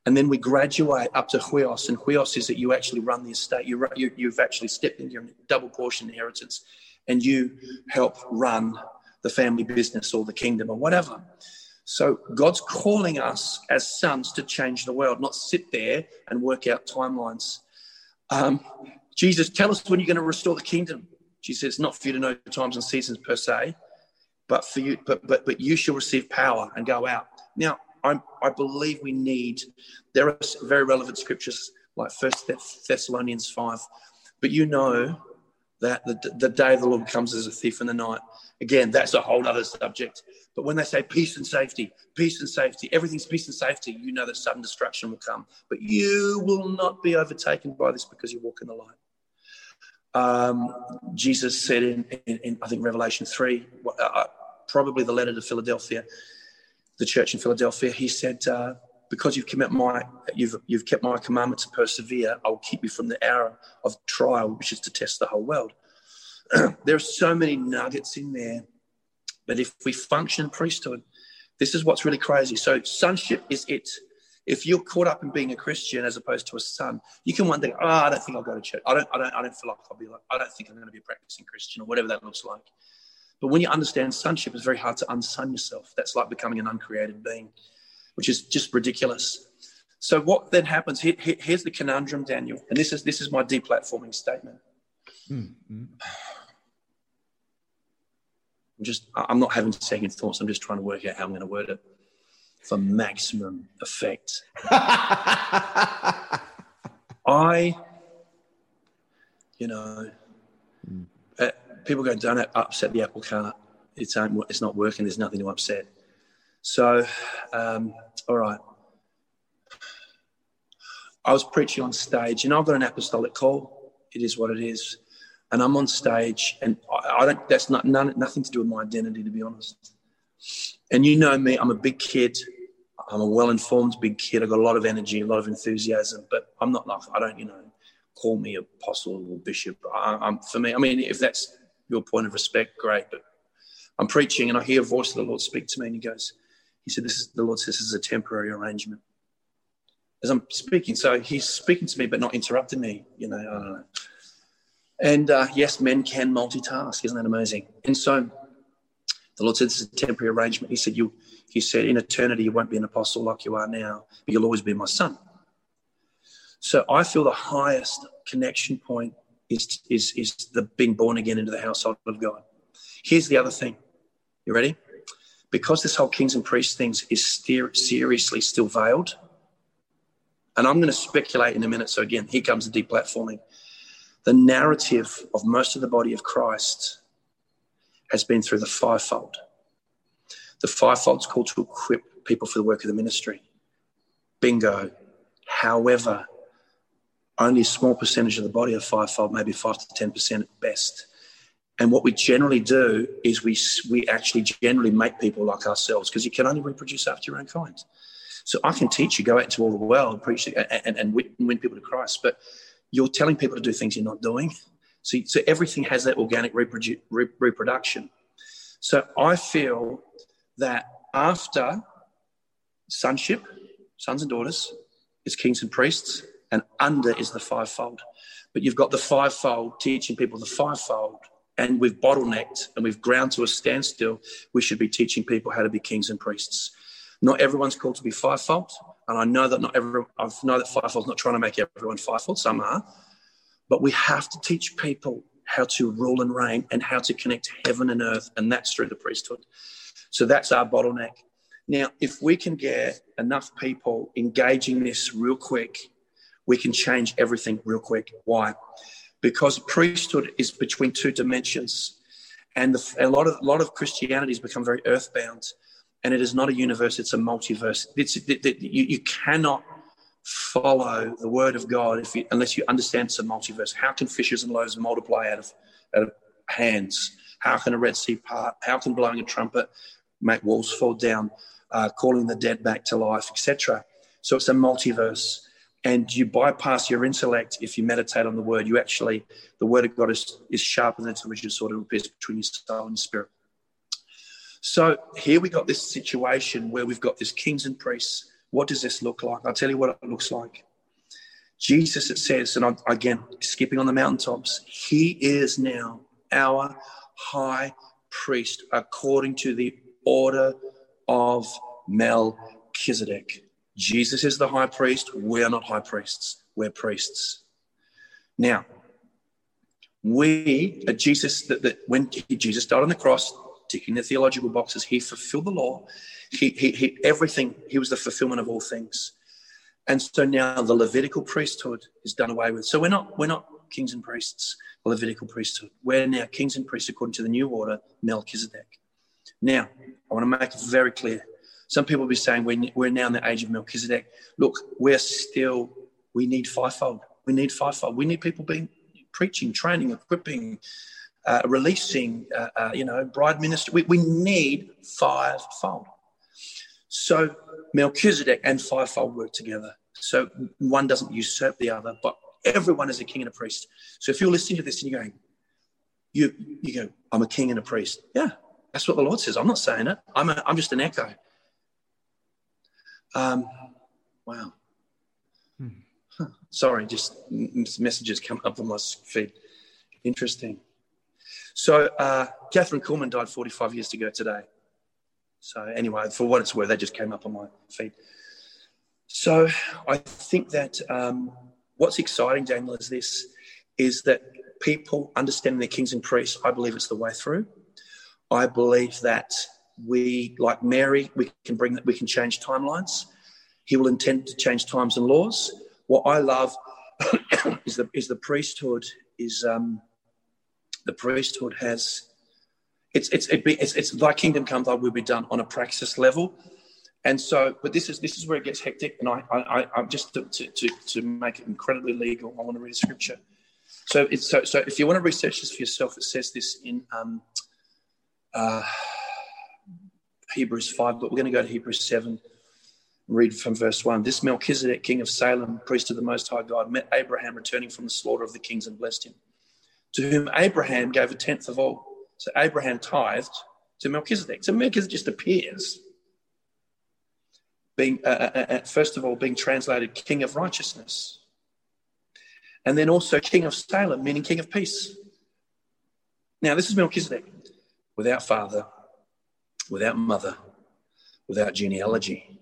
And then we graduate up to huios, and huios is that you actually run the estate. You, you, you've actually stepped into your double portion inheritance, and you help run the family business or the kingdom or whatever. So God's calling us as sons to change the world, not sit there and work out timelines. Um, Jesus, tell us when you're going to restore the kingdom. Jesus says, not for you to know times and seasons per se, but for you, but but but you shall receive power and go out. Now, i I believe we need. There are very relevant scriptures like First Thessalonians five, but you know that the, the day of the Lord comes as a thief in the night. Again, that's a whole other subject. But when they say peace and safety, peace and safety, everything's peace and safety, you know that sudden destruction will come. But you will not be overtaken by this because you walk in the light. Um, Jesus said in, in, in, I think, Revelation 3, uh, uh, probably the letter to Philadelphia, the church in Philadelphia, he said, uh, because you've kept my you've you've kept my commandment to persevere, I will keep you from the hour of trial, which is to test the whole world. there are so many nuggets in there, but if we function priesthood, this is what's really crazy. So sonship is it. If you're caught up in being a Christian as opposed to a son, you can wonder, oh, ah, I don't think I'll go to church. I don't, I don't, I don't feel like I'll be like, I don't think I'm going to be a practicing Christian or whatever that looks like. But when you understand sonship, it's very hard to unsun yourself. That's like becoming an uncreated being, which is just ridiculous. So what then happens? Here, here's the conundrum, Daniel, and this is this is my deplatforming statement. Mm-hmm. I'm just, I'm not having second thoughts. I'm just trying to work out how I'm going to word it for maximum effect. I, you know, mm. uh, people go, don't upset the apple cart. It's, um, it's not working. There's nothing to upset. So, um, all right. I was preaching on stage, and I've got an apostolic call. It is what it is and I'm on stage, and I, don't. That's not none, nothing to do with my identity, to be honest. And you know me, I'm a big kid. I'm a well-informed big kid. I've got a lot of energy, a lot of enthusiasm, but I'm not like I don't, you know, call me apostle or bishop. I, I'm for me. I mean, if that's your point of respect, great. But I'm preaching, and I hear a voice of the Lord speak to me, and He goes, He said, "This is the Lord says this is a temporary arrangement." As I'm speaking, so He's speaking to me, but not interrupting me. You know, I don't know. And uh, yes, men can multitask. Isn't that amazing? And so the Lord said this is a temporary arrangement. He said, you, he said, in eternity, you won't be an apostle like you are now, but you'll always be my son. So I feel the highest connection point is, is, is the being born again into the household of God. Here's the other thing. You ready? Because this whole kings and priests thing is steer, seriously still veiled, and I'm going to speculate in a minute. So again, here comes the deplatforming the narrative of most of the body of Christ has been through the fivefold. The fivefold is called to equip people for the work of the ministry. Bingo. However, only a small percentage of the body of fivefold, maybe five to ten percent at best. And what we generally do is we we actually generally make people like ourselves because you can only reproduce after your own kind. So I can teach you, go out into all the world, preach, and, and, and win people to Christ. But you're telling people to do things you're not doing. So, so everything has that organic reprodu- re- reproduction. So I feel that after sonship, sons and daughters, is kings and priests, and under is the fivefold. But you've got the fivefold teaching people the fivefold, and we've bottlenecked and we've ground to a standstill. We should be teaching people how to be kings and priests. Not everyone's called to be fivefold. And I know that not everyone, I know that Fivefold's not trying to make everyone Fivefold, some are, but we have to teach people how to rule and reign and how to connect heaven and earth, and that's through the priesthood. So that's our bottleneck. Now, if we can get enough people engaging this real quick, we can change everything real quick. Why? Because priesthood is between two dimensions, and the, a lot of a lot of Christianity has become very earthbound and it is not a universe, it's a multiverse. It's, it, it, you, you cannot follow the word of God you, unless you understand it's a multiverse. How can fishes and loaves multiply out of, out of hands? How can a Red Sea part? How can blowing a trumpet make walls fall down, uh, calling the dead back to life, etc.? So it's a multiverse. And you bypass your intellect if you meditate on the word. You actually, the word of God is, is sharper than a two-edged sword. It pierce between your soul and spirit. So here we got this situation where we've got this kings and priests. What does this look like? I'll tell you what it looks like. Jesus, it says, and I'm, again, skipping on the mountaintops, he is now our high priest according to the order of Melchizedek. Jesus is the high priest. We are not high priests, we're priests. Now, we, uh, Jesus, that, that when Jesus died on the cross, ticking the theological boxes. He fulfilled the law. He, he, he, everything, he was the fulfillment of all things. And so now the Levitical priesthood is done away with. So we're not, we're not kings and priests, the Levitical priesthood. We're now kings and priests according to the new order, Melchizedek. Now, I want to make it very clear. Some people will be saying we're, we're now in the age of Melchizedek. Look, we're still, we need fivefold. We need fivefold. We need people being preaching, training, equipping, uh, releasing, uh, uh, you know, bride minister. We, we need fivefold. So Melchizedek and fivefold work together. So one doesn't usurp the other, but everyone is a king and a priest. So if you're listening to this and you're going, you you go, I'm a king and a priest. Yeah, that's what the Lord says. I'm not saying it. I'm a, I'm just an echo. Um, wow. Hmm. Huh. Sorry, just messages come up on my feed. Interesting. So uh, Kathryn Kuhlman died 45 years ago today. So anyway, for what it's worth, that just came up on my feed. So I think that um, what's exciting, Daniel, is this: is that people understanding their kings and priests. I believe it's the way through. I believe that we, like Mary, we can bring that. We can change timelines. He will intend to change times and laws. What I love is the is the priesthood is um, the priesthood has it's it's it be, it's, it's thy kingdom come thy will be done on a praxis level and so but this is this is where it gets hectic and i i i'm just to to, to make it incredibly legal i want to read a scripture so it's so so if you want to research this for yourself it says this in um uh hebrews 5 but we're going to go to hebrews 7 read from verse 1 this melchizedek king of salem priest of the most high god met abraham returning from the slaughter of the kings and blessed him to whom Abraham gave a tenth of all. So Abraham tithed to Melchizedek. So Melchizedek just appears, being uh, uh, uh, uh, first of all being translated King of Righteousness, and then also King of Salem, meaning King of Peace. Now this is Melchizedek, without father, without mother, without genealogy.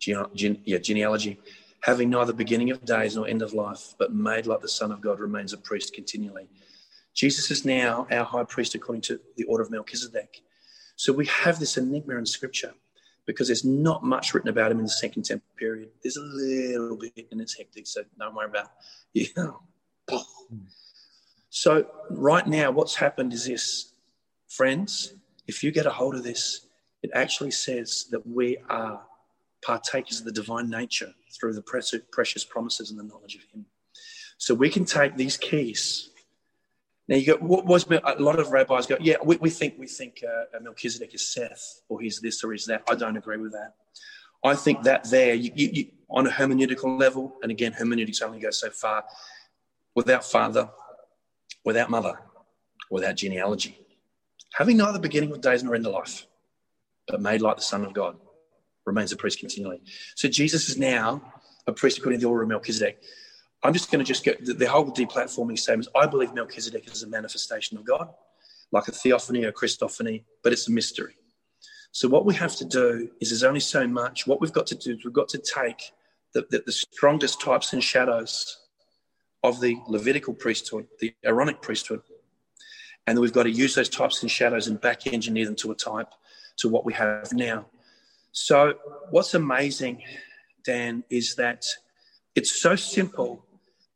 Gene, gene, yeah, genealogy having neither beginning of days nor end of life, but made like the Son of God, remains a priest continually. Jesus is now our high priest according to the order of Melchizedek. So we have this enigma in scripture because there's not much written about him in the second temple period. There's a little bit and it's hectic, so don't worry about it. Yeah. Hmm. So right now, what's happened is this, friends, if you get a hold of this, it actually says that we are partakers of the divine nature through the precious promises and the knowledge of Him. So we can take these keys. Now you go. What was a lot of rabbis go? Yeah, we, we think we think uh, Melchizedek is Seth, or he's this, or he's that. I don't agree with that. I think that there, you, you, you, on a hermeneutical level, and again, hermeneutics only goes so far. Without father, without mother, without genealogy, having neither beginning of days nor end of life, but made like the Son of God remains a priest continually. So Jesus is now a priest according to the order of Melchizedek. I'm just going to just get the, the whole deplatforming statements. I believe Melchizedek is a manifestation of God, like a theophany or Christophany, but it's a mystery. So what we have to do is there's only so much. What we've got to do is we've got to take the, the, the strongest types and shadows of the Levitical priesthood, the Aaronic priesthood, and we've got to use those types and shadows and back engineer them to a type to what we have now. So, what's amazing, Dan, is that it's so simple.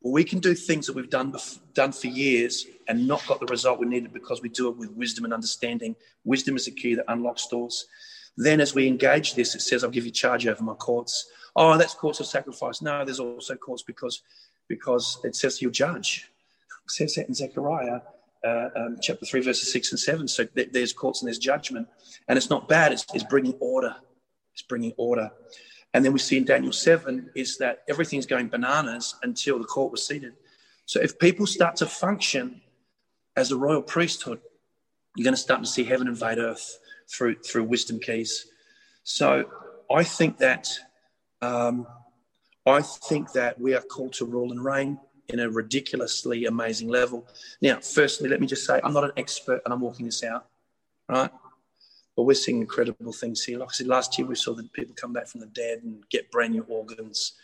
We can do things that we've done done for years and not got the result we needed because we do it with wisdom and understanding. Wisdom is a key that unlocks doors. Then, as we engage this, it says, "I'll give you charge over my courts." Oh, that's courts of sacrifice. No, there's also courts because because it says you'll judge. It says that in Zechariah uh, um, chapter 3, verses 6 and 7. So th- there's courts and there's judgment. And it's not bad, it's, it's bringing order. It's bringing order. And then we see in Daniel 7 is that everything's going bananas until the court was seated. So if people start to function as a royal priesthood, you're going to start to see heaven invade earth through through wisdom keys. So I think that um, I think that we are called to rule and reign in a ridiculously amazing level. Now, firstly, let me just say I'm not an expert and I'm walking this out, right? But we're seeing incredible things here. Like I said, last year we saw that people come back from the dead and get brand new organs.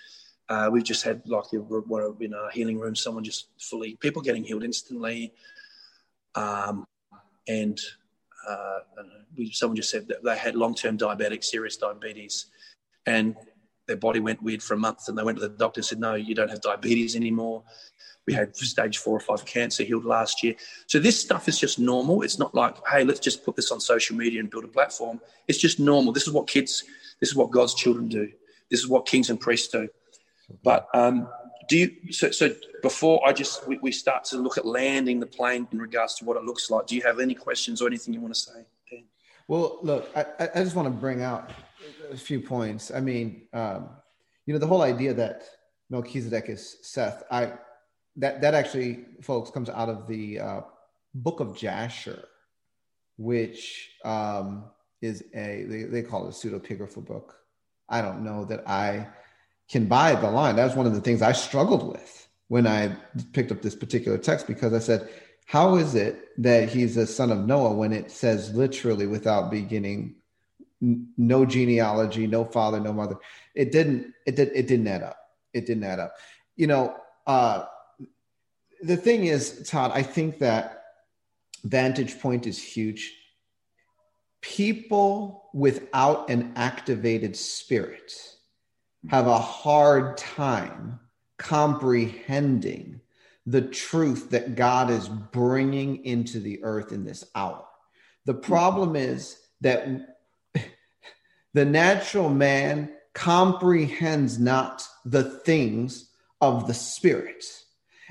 Uh, we've just had like in a healing room, someone just fully people getting healed instantly, um, and uh, we, someone just said that they had long-term diabetic, serious diabetes, and their body went weird for a month, and they went to the doctor and said, "No, you don't have diabetes anymore." We had stage four or five cancer healed last year. So this stuff is just normal. It's not like, hey, let's just put this on social media and build a platform. It's just normal. This is what kids, this is what God's children do. This is what kings and priests do. But um, do you, so, so before I just, we, we start to look at landing the plane in regards to what it looks like, do you have any questions or anything you want to say? Well, look, I, I just want to bring out a few points. I mean, um, you know, the whole idea that Melchizedek is Seth, I that that actually, folks, comes out of the uh, book of Jasher, which um, is a they, they call it a pseudepigrapha book. I don't know that I can buy the line. That was one of the things I struggled with when I picked up this particular text because I said, how is it that he's a son of Noah when it says literally without beginning, no genealogy, no father, no mother? It didn't. It did. It didn't add up. It didn't add up. You know, uh, the thing is, Todd. I think that vantage point is huge. People without an activated spirit have a hard time comprehending the truth that God is bringing into the earth in this hour. The problem is that the natural man comprehends not the things of the spirit.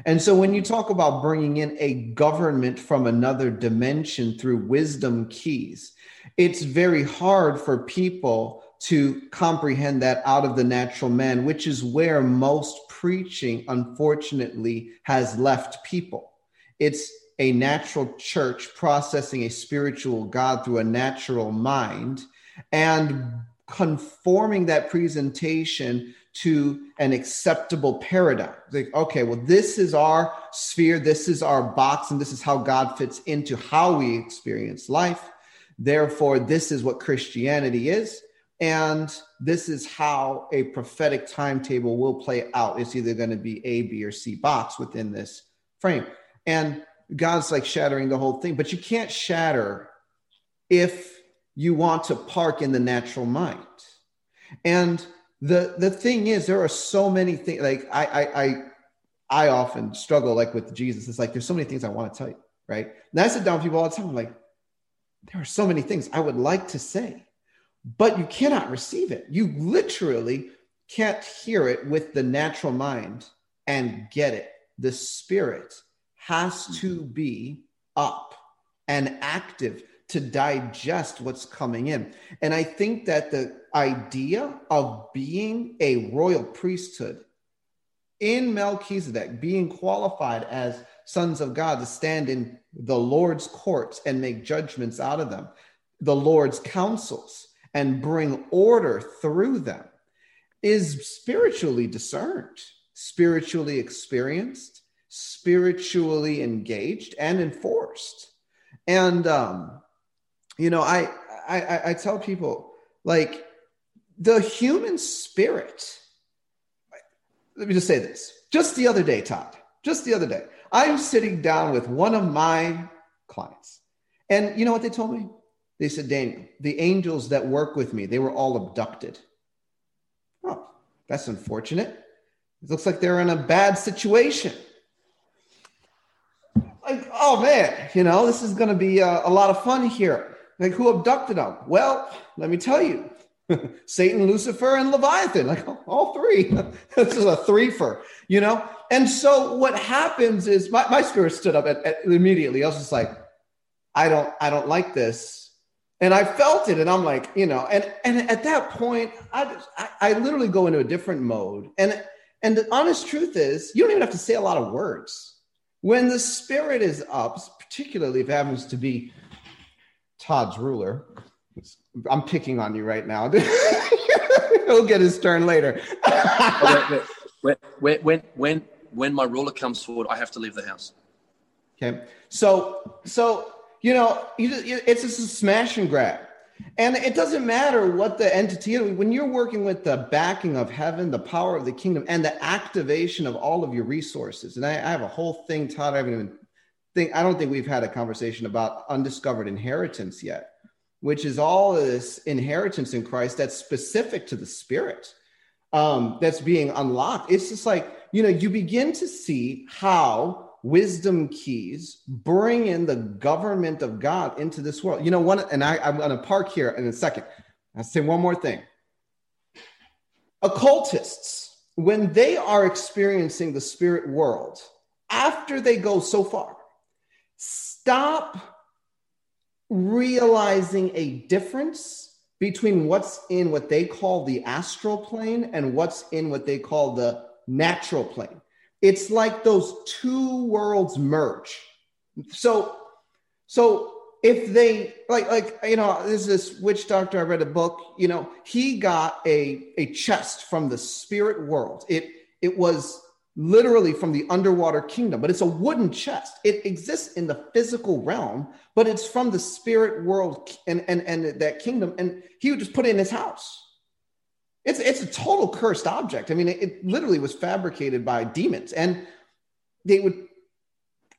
And so when you talk about bringing in a government from another dimension through wisdom keys, it's very hard for people to comprehend that out of the natural man, which is where most preaching, unfortunately, has left people. It's a natural church processing a spiritual God through a natural mind and conforming that presentation to an acceptable paradigm. Like, okay, well, this is our sphere, this is our box, and this is how God fits into how we experience life. Therefore, this is what Christianity is. And this is how a prophetic timetable will play out. It's either going to be A, B, or C box within this frame. And God's like shattering the whole thing, but you can't shatter if you want to park in the natural mind. And the the thing is, there are so many things. Like I I I, I often struggle like with Jesus. It's like there's so many things I want to tell you, right? And I sit down with people all the time. I'm like, there are so many things I would like to say, but you cannot receive it. You literally can't hear it with the natural mind and get it. The spirit has to be up and active to digest what's coming in. And I think that the idea of being a royal priesthood in Melchizedek, being qualified as sons of God to stand in the Lord's courts and make judgments out of them, the Lord's counsels, and bring order through them is spiritually discerned, spiritually experienced, spiritually engaged, and enforced. And um, you know, I, I I tell people like the human spirit. Let me just say this. Just the other day, Todd. Just the other day, I'm sitting down with one of my clients, and you know what they told me? They said, Daniel, the angels that work with me, they were all abducted. Oh, that's unfortunate. It looks like they're in a bad situation. Like, oh man, you know, this is going to be a, a lot of fun here. Like, who abducted them? Well, let me tell you Satan, Lucifer, and Leviathan, like all three. this is a threefer, you know? And so what happens is my, my spirit stood up at, at, immediately. I was just like, I don't, I don't like this and I felt it, and I'm like, you know, and and at that point, I just, I, I literally go into a different mode, and and the honest truth is, you don't even have to say a lot of words when the spirit is up, particularly if it happens to be Todd's ruler. I'm picking on you right now. He'll get his turn later. when, when, when, when, when my ruler comes forward, I have to leave the house. Okay. So, so you know, it's just a smash and grab. And it doesn't matter what the entity. When you're working with the backing of heaven, the power of the kingdom, and the activation of all of your resources. And I, I have a whole thing, Todd. I haven't even think. I don't think we've had a conversation about undiscovered inheritance yet, which is all this inheritance in Christ that's specific to the Spirit, um, that's being unlocked. It's just like you know, you begin to see how wisdom keys bring in the government of God into this world. You know, one, and I, I'm going to park here in a second. I'll say one more thing. Occultists, when they are experiencing the spirit world, after they go so far, stop realizing a difference between what's in what they call the astral plane and what's in what they call the natural plane. It's like those two worlds merge. So, so if they like, like you know, there's this witch doctor. I read a book. You know, he got a a chest from the spirit world. It it was literally from the underwater kingdom, but it's a wooden chest. It exists in the physical realm, but it's from the spirit world and, and, and that kingdom. And he would just put it in his house. It's, it's a total cursed object. I mean, it, it literally was fabricated by demons. And they would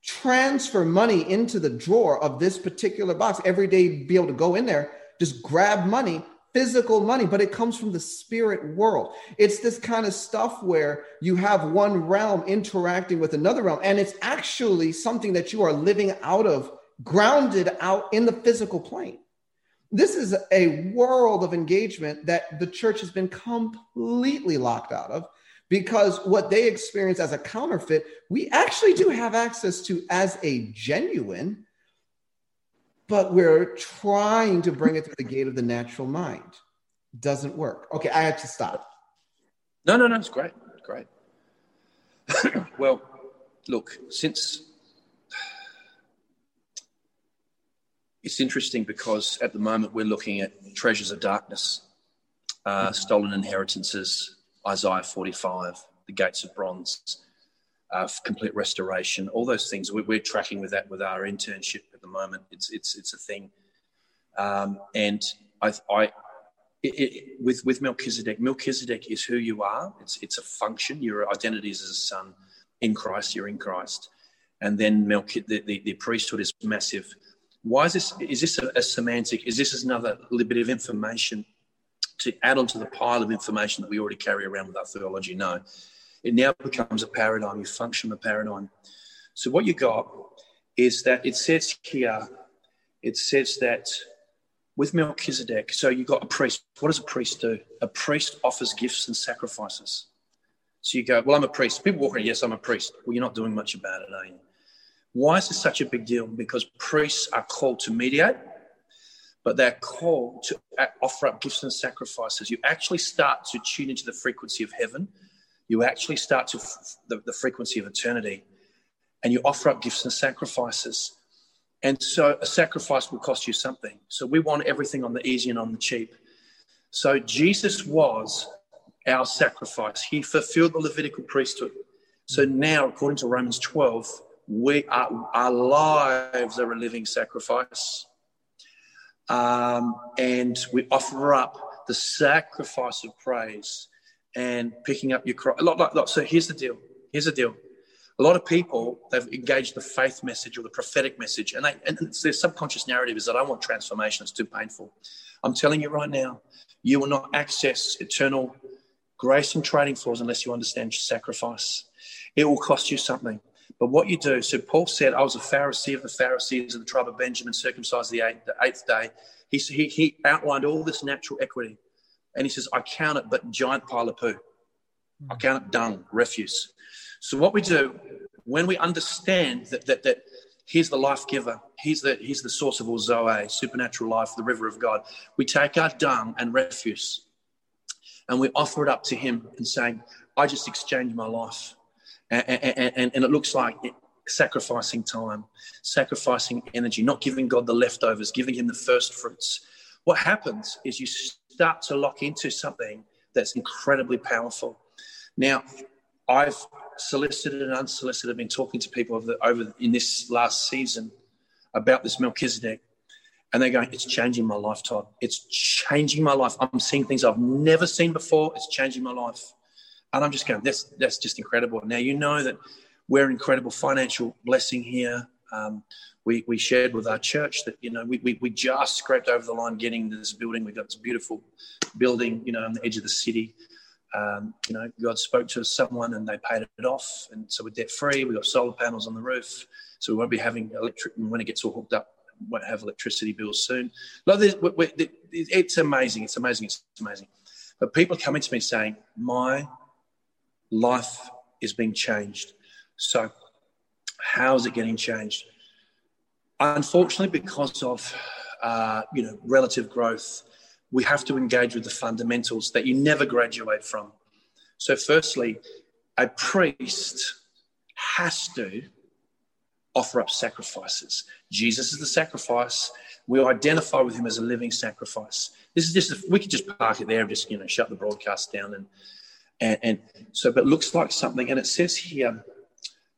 transfer money into the drawer of this particular box every day, be able to go in there, just grab money physical money, but it comes from the spirit world. It's this kind of stuff where you have one realm interacting with another realm, and it's actually something that you are living out of, grounded out in the physical plane. This is a world of engagement that the church has been completely locked out of because what they experience as a counterfeit, we actually do have access to as a genuine but we're trying to bring it through the gate of the natural mind. Doesn't work. Okay, I have to stop. No, no, no, it's great. Great. well, look, since it's interesting because at the moment we're looking at treasures of darkness, uh, stolen inheritances, Isaiah 45, the gates of bronze uh, complete restoration, all those things. We're, we're, tracking with that with our internship at the moment. It's it's it's a thing, um, and I, I it, it, with with Melchizedek, Melchizedek is who you are. It's it's a function. Your identity is as a son in Christ. You're in Christ, and then Melchizedek, the, the, the priesthood is massive. Why is this? Is this a, a semantic? Is this another little bit of information to add onto the pile of information that we already carry around with our theology? No it now becomes a paradigm. You function a paradigm. So what you got is that it says here, it says that with Melchizedek, so you got a priest. What does a priest do? A priest offers gifts and sacrifices. So you go, well, I'm a priest. People walk around, yes, I'm a priest. Well, you're not doing much about it, are you? Why is this such a big deal? Because priests are called to mediate, but they're called to offer up gifts and sacrifices. You actually start to tune into the frequency of heaven you actually start to f- the, the frequency of eternity and you offer up gifts and sacrifices. And so a sacrifice will cost you something. So we want everything on the easy and on the cheap. So Jesus was our sacrifice. He fulfilled the Levitical priesthood. So now, according to Romans 12, we are, our lives are a living sacrifice. Um, and we offer up the sacrifice of praise and picking up your cross. So here's the deal. Here's the deal. A lot of people they've engaged the faith message or the prophetic message, and they and it's their subconscious narrative is that I want transformation. It's too painful. I'm telling you right now, you will not access eternal grace and trading floors unless you understand sacrifice. It will cost you something. But what you do, so Paul said, I was a Pharisee of the Pharisees of the tribe of Benjamin, circumcised the eighth, the eighth day. He, he, he outlined all this natural equity. And he says, I count it but giant pile of poo. I hmm. count it dung, refuse. So what we do when we understand that that that he's the life giver, he's the he's the source of all Zoe, supernatural life, the river of God, we take our dung and refuse and we offer it up to him and saying, I just exchanged my life. And, and, and, and it looks like sacrificing time, sacrificing energy, not giving God the leftovers, giving him the first fruits. What happens is you start to lock into something that's incredibly powerful. Now, I've solicited and unsolicited been talking to people over, the, over in this last season about this Melchizedek, and they're going, "It's changing my life, Todd. It's changing my life. I'm seeing things I've never seen before. It's changing my life." And I'm just going, "That's that's just incredible." Now you know that we're incredible financial blessing here. Um, we, we shared with our church that, you know, we, we, we just scraped over the line getting this building. We've got this beautiful building, you know, on the edge of the city. Um, you know, God spoke to someone and they paid it off. And so we're debt free. We've got solar panels on the roof. So we won't be having electric, when it gets all hooked up, we won't have electricity bills soon. It's amazing. It's amazing. It's amazing. But people are coming to me saying, my life is being changed. So how is it getting changed? Unfortunately, because of uh, you know relative growth, we have to engage with the fundamentals that you never graduate from. So, firstly, a priest has to offer up sacrifices. Jesus is the sacrifice. We identify with him as a living sacrifice. This is just, we could just park it there and just, you know, shut the broadcast down. And, and, and so, but looks like something. And it says here,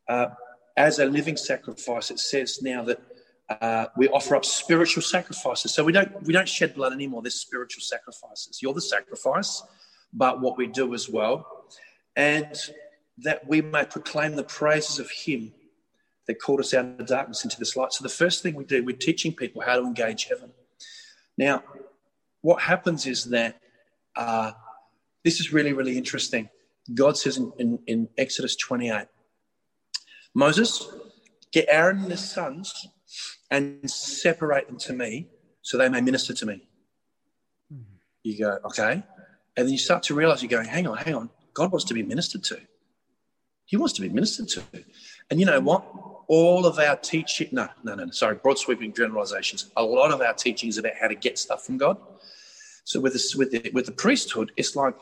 uh, as a living sacrifice, it says now that uh, we offer up spiritual sacrifices. So we don't, we don't shed blood anymore. There's spiritual sacrifices. You're the sacrifice, but what we do as well. And that we may proclaim the praises of him that called us out of the darkness into this light. So the first thing we do, we're teaching people how to engage heaven. Now, what happens is that uh, this is really, really interesting. God says in, in, in Exodus 28, Moses, get Aaron and his sons and separate them to me so they may minister to me. You go, okay. And then you start to realize you're going, hang on, hang on. God wants to be ministered to. He wants to be ministered to. And you know what? All of our teaching, no, no, no, sorry, broad sweeping generalizations. A lot of our teaching is about how to get stuff from God. So with this, with the, with the priesthood, it's like,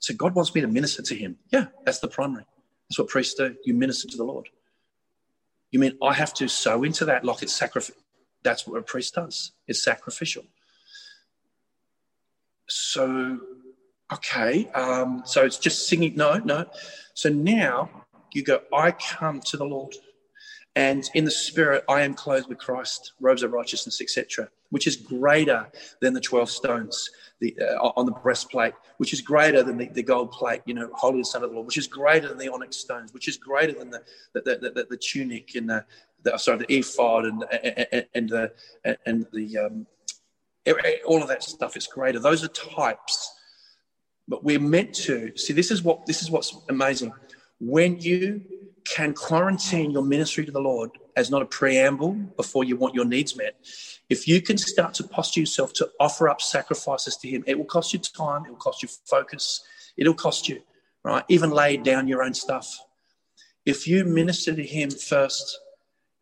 so God wants me to minister to Him. Yeah, that's the primary. That's what priests do. You minister to the Lord. You mean I have to sow into that like it's sacrificial? That's what a priest does. It's sacrificial. So, okay. Um, so it's just singing. No, no. So now you go, I come to the Lord. And in the spirit, I am clothed with Christ, robes of righteousness, etc., which is greater than the 12 stones the, uh, on the breastplate, which is greater than the, the, gold plate, you know, holy the Son of the Lord, which is greater than the onyx stones, which is greater than the, the, the, the, tunic and the, the, sorry, the ephod and, and, and the, and the um, all of that stuff. is greater. Those are types. But we're meant to see. This is what this is what's amazing when you can quarantine your ministry to the Lord as not a preamble before you want your needs met, if you can start to posture yourself to offer up sacrifices to Him, it will cost you time, it will cost you focus, it'll cost you, right? Even lay down your own stuff. If you minister to Him first,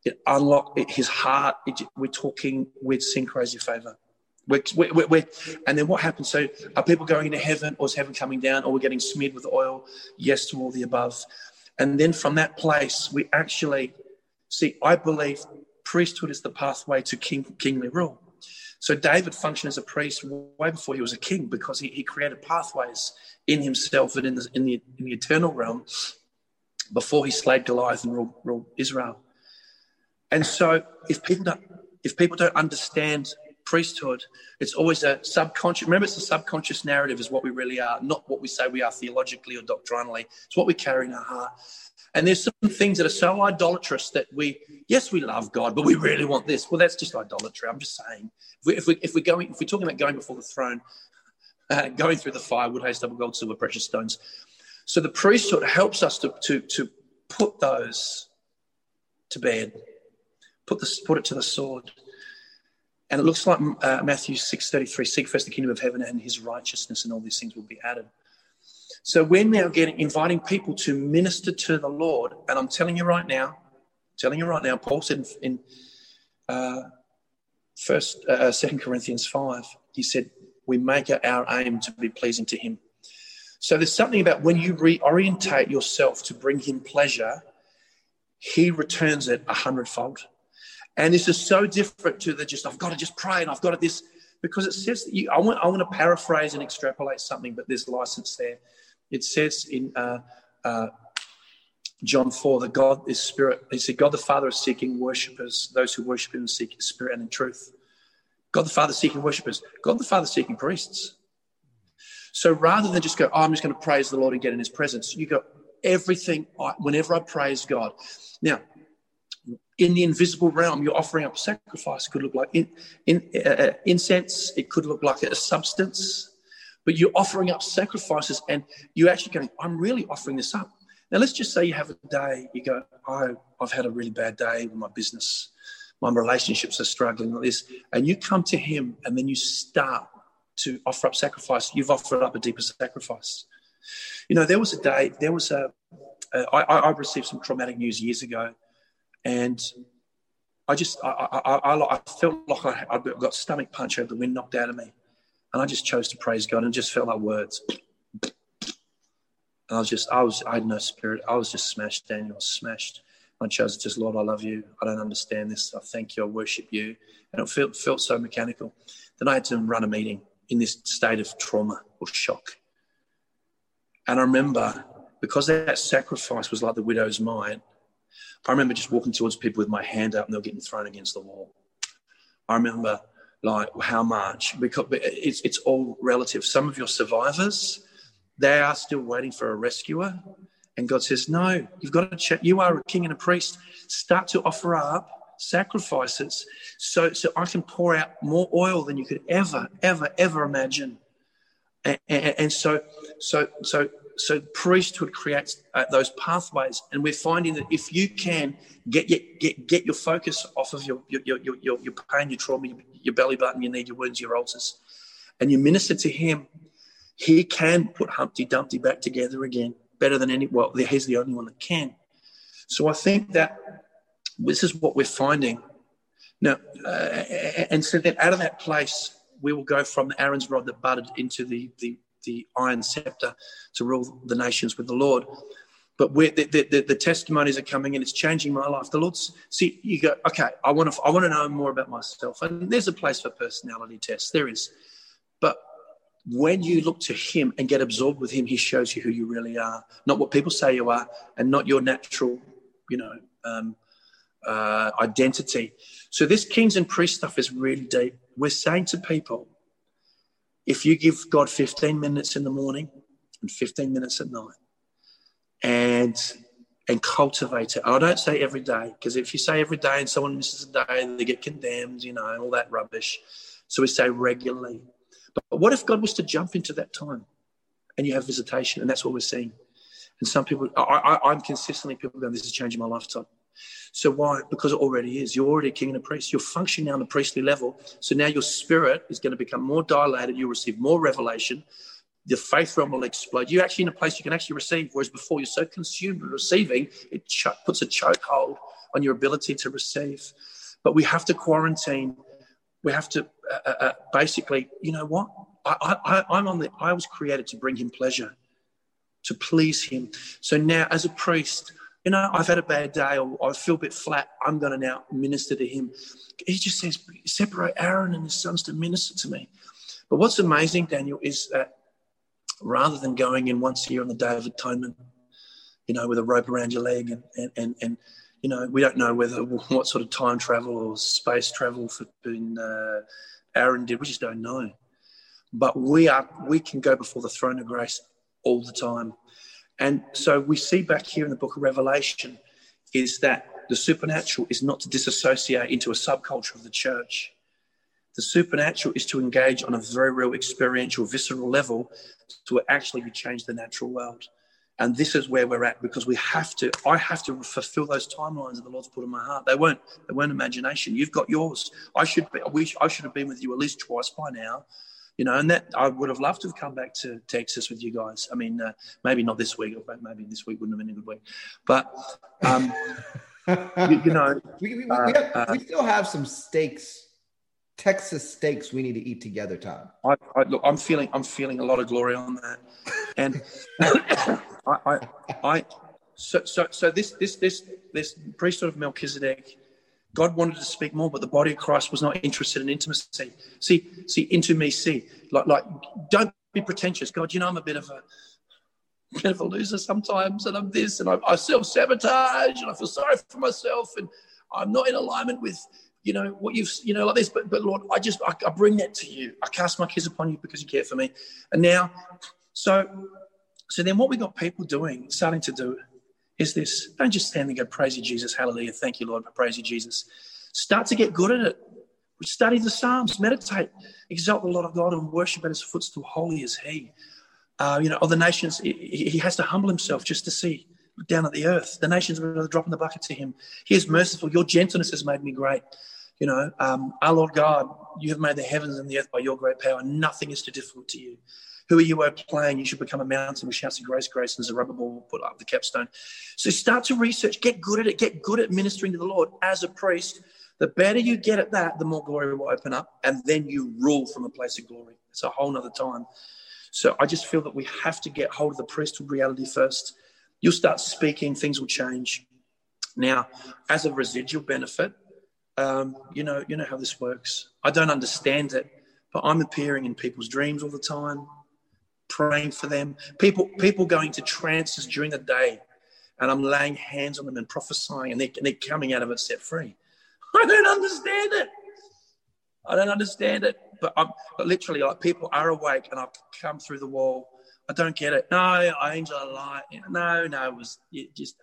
it unlock His heart. It, we're talking, we'd sing crazy favor. We're, we're, we're, and then what happens? So, are people going into heaven, or is heaven coming down, or we're getting smeared with oil? Yes to all the above. And then from that place, we actually see, I believe priesthood is the pathway to king, kingly rule. So, David functioned as a priest way before he was a king because he, he created pathways in himself and in the, in, the, in the eternal realm before he slayed Goliath and ruled, ruled Israel. And so, if people don't, if people don't understand priesthood, it's always a subconscious. Remember, it's a subconscious narrative, is what we really are, not what we say we are theologically or doctrinally. It's what we carry in our heart. And there's some things that are so idolatrous that we, yes, we love God, but we really want this. Well, that's just idolatry. I'm just saying. If, we, if, we, if we're going, if we're talking about going before the throne, uh, going through the fire, wood, hay, stubble, gold, silver, precious stones. So the priesthood helps us to, to, to put those to bed, put, the, put it to the sword. And it looks like uh, Matthew 6.33, seek first the kingdom of heaven and his righteousness and all these things will be added. So we're now getting inviting people to minister to the Lord. And I'm telling you right now, telling you right now, Paul said in, in uh, first, uh, Second Corinthians 5, he said, we make it our aim to be pleasing to him. So there's something about when you reorientate yourself to bring him pleasure, he returns it a hundredfold. And this is so different to the just, I've got to just pray and I've got to this, because it says that you, I want, I want to paraphrase and extrapolate something, but there's license there. It says in uh, uh, John 4 that God is spirit. He said, God the Father is seeking worshippers, those who worship him in spirit and in truth. God the Father seeking worshippers. God the Father seeking priests. So rather than just go, oh, I'm just going to praise the Lord and get in his presence, you go, everything, I, whenever I praise God. Now, in the invisible realm, you're offering up sacrifice. It could look like in, in, uh, uh, incense. It could look like a substance. But you're offering up sacrifices and you're actually going, I'm really offering this up. Now, let's just say you have a day, you go, I've had a really bad day with my business. My relationships are struggling like this. And you come to Him and then you start to offer up sacrifice. You've offered up a deeper sacrifice. You know, there was a day, there was a. Uh, I, I received some traumatic news years ago and I just, I, I, I, I felt like I, I got stomach punch out the wind knocked out of me. And I just chose to praise God and just felt like words. And I was just, I was, I had no spirit. I was just smashed, Daniel, smashed. I chose just, Lord, I love you. I don't understand this. I thank you. I worship you. And it felt, felt so mechanical. Then I had to run a meeting in this state of trauma or shock. And I remember because that sacrifice was like the widow's mite, I remember just walking towards people with my hand up and they were getting thrown against the wall. I remember like how much because it's it's all relative. Some of your survivors, they are still waiting for a rescuer, and God says, "No, you've got to check. You are a king and a priest. Start to offer up sacrifices, so so I can pour out more oil than you could ever, ever, ever imagine." And, and, and so, so, so so priesthood creates uh, those pathways, and we're finding that if you can get your, get get your focus off of your your your your, your pain, your trauma, your, your belly button, your need, your wounds, your ulcers, and you minister to Him, He can put Humpty Dumpty back together again better than any. Well, He's the only one that can. So I think that this is what we're finding now, uh, and so then out of that place, we will go from the Aaron's rod that budded into the the the iron scepter to rule the nations with the Lord. But the, the, the, testimonies are coming and it's changing my life. The Lord's see, you go, okay, I want to I want to know more about myself. And there's a place for personality tests. There is. But when you look to him and get absorbed with him, he shows you who you really are, not what people say you are, and not your natural, you know, um, uh, identity. So this kings and priests stuff is really deep. We're saying to people, if you give God 15 minutes in the morning and 15 minutes at night and and cultivate it. I don't say every day because if you say every day and someone misses a day, they get condemned, you know, and all that rubbish. So we say regularly. But what if God was to jump into that time and you have visitation? And that's what we're seeing. And some people, I, I, I'm consistently people going, this is changing my lifetime. So why? Because it already is. You're already a king and a priest. You're functioning on the priestly level. So now your spirit is going to become more dilated. You'll receive more revelation. The faith realm will explode. You're actually in a place you can actually receive, whereas before you're so consumed with receiving, it ch- puts a chokehold on your ability to receive. But we have to quarantine. We have to uh, uh, uh basically, you know what? I, I, I'm on the. I was created to bring Him pleasure, to please Him. So now, as a priest, you know, I've had a bad day or I feel a bit flat. I'm going to now minister to him. He just says, separate Aaron and his sons to minister to me. But what's amazing, Daniel, is that rather than going in once a year on the Day of Atonement, you know, with a rope around your leg and, and, and, and you know, we don't know whether what sort of time travel or space travel for uh, Aaron did. We just don't know. But we are we can go before the throne of grace all the time. And so we see back here in the book of Revelation is that the supernatural is not to disassociate into a subculture of the church. The supernatural is to engage on a very real experiential, visceral level to actually change the natural world. And this is where we're at because we have to, I have to fulfill those timelines that the Lord's put in my heart. They weren't, they weren't imagination. You've got yours. I should be, I wish I should have been with you at least twice by now you know, and that I would have loved to have come back to Texas with you guys. I mean, uh, maybe not this week, maybe this week wouldn't have been a good week, but um, you, you, know, we, we, uh, have, uh, we, still have some steaks, Texas steaks we need to eat together, Tom. I, I, look, I'm feeling, I'm feeling a lot of glory on that, and I, I, I, so, so, so this, this, this, this priesthood of Melchizedek God wanted to speak more, but the body of Christ was not interested in intimacy. See, see, into me, see, like, like, don't be pretentious. God, you know, I'm a bit of a, bit of a loser sometimes, and I'm this, and I, I self sabotage, and I feel sorry for myself, and I'm not in alignment with, you know, what you've, you know, like this. But, but Lord, I just, I, I bring that to you. I cast my cares upon you because you care for me. And now, so, so then what we got people doing, starting to do is this don't just stand and go, Praise you, Jesus, hallelujah, thank you, Lord, praise you, Jesus. Start to get good at it. Study the Psalms, meditate, exalt the Lord of God, and worship at his footstool. Holy is he. Uh, you know, of the nations, he, he, has to humble himself just to see down at the earth. The nations are dropping the bucket to him. He is merciful. Your gentleness has made me great. You know, um, our Lord God, you have made the heavens and the earth by your great power. Nothing is too difficult to you. Who are you are playing? You should become a mountain with shouts of grace, grace, and Zerubbabel put up the capstone. So start to research, get good at it, get good at ministering to the Lord as a priest. The better you get at that, the more glory will open up, and then you rule from a place of glory. It's a whole nother time. So I just feel that we have to get hold of the priesthood reality first. You'll start speaking, things will change. Now, as a residual benefit, um, you know, you know how this works. I don't understand it, but I'm appearing in people's dreams all the time, praying for them. People, people going to trances during the day, and I'm laying hands on them and prophesying, and they're, and they're coming out of it set free. I don't understand it. I don't understand it. But I'm but literally like people are awake, and I've come through the wall. I don't get it. No, angel of light. No, no, it was it just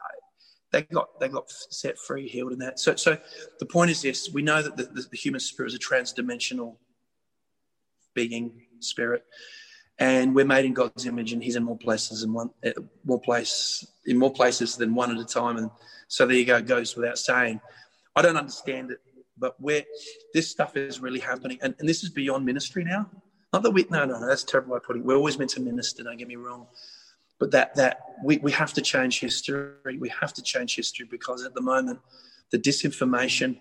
they got they got set free, healed, in that. So, so the point is this: we know that the, the human spirit is a transdimensional being, spirit, and we're made in God's image, and He's in more places than one, eh, more place in more places than one at a time. And so there you go, it goes without saying. I don't understand it, but where this stuff is really happening, and, and this is beyond ministry now. Not that we, no, no, no, that's terrible way putting. We're always meant to minister. Don't get me wrong, but that that we, we have to change history. We have to change history because at the moment, the disinformation.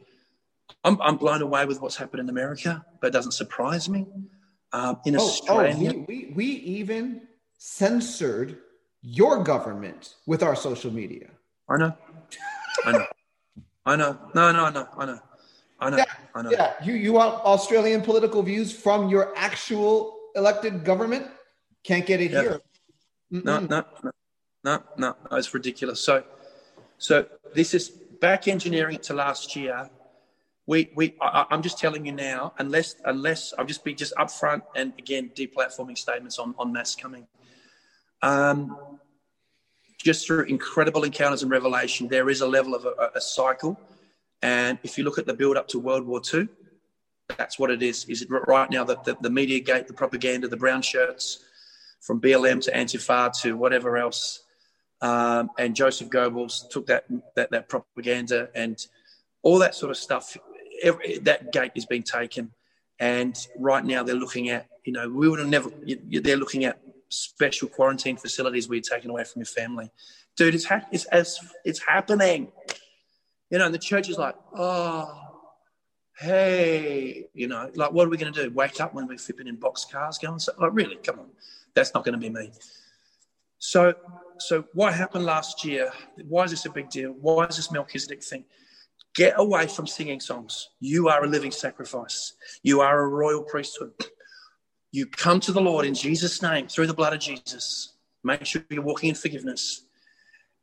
I'm, I'm blown away with what's happened in America, but it doesn't surprise me. Um, in oh, Australia, oh, we, we, we even censored your government with our social media. I know. I know. I know. No, no, no. I know. I know. Yeah, I know. Yeah. You you want Australian political views from your actual elected government? Can't get it yeah. here. No, no, no, no, no. It's ridiculous. So, so this is back engineering to last year. We, we, I, am just telling you now, unless, unless I'll just be just upfront and again, deplatforming statements on, on mass coming. Um, just through incredible encounters and revelation, there is a level of a, a cycle. And if you look at the build up to World War II, that's what it is. Is it right now that the, the media gate, the propaganda, the brown shirts, from BLM to Antifa to whatever else. Um, and Joseph Goebbels took that, that, that propaganda and all that sort of stuff. Every, that gate is being taken, and right now they're looking at you know we would have never. They're looking at special quarantine facilities where you're taken away from your family, dude. It's ha- it's as it's happening. You know, and the church is like, oh, hey, you know, like what are we going to do? Wake up when we're flipping in box cars, going, so, like, really? Come on. That's not going to be me. So, so what happened last year? Why is this a big deal? Why is this Melchizedek thing? Get away from singing songs. You are a living sacrifice. You are a royal priesthood. You come to the Lord in Jesus' name through the blood of Jesus. Make sure you're walking in forgiveness.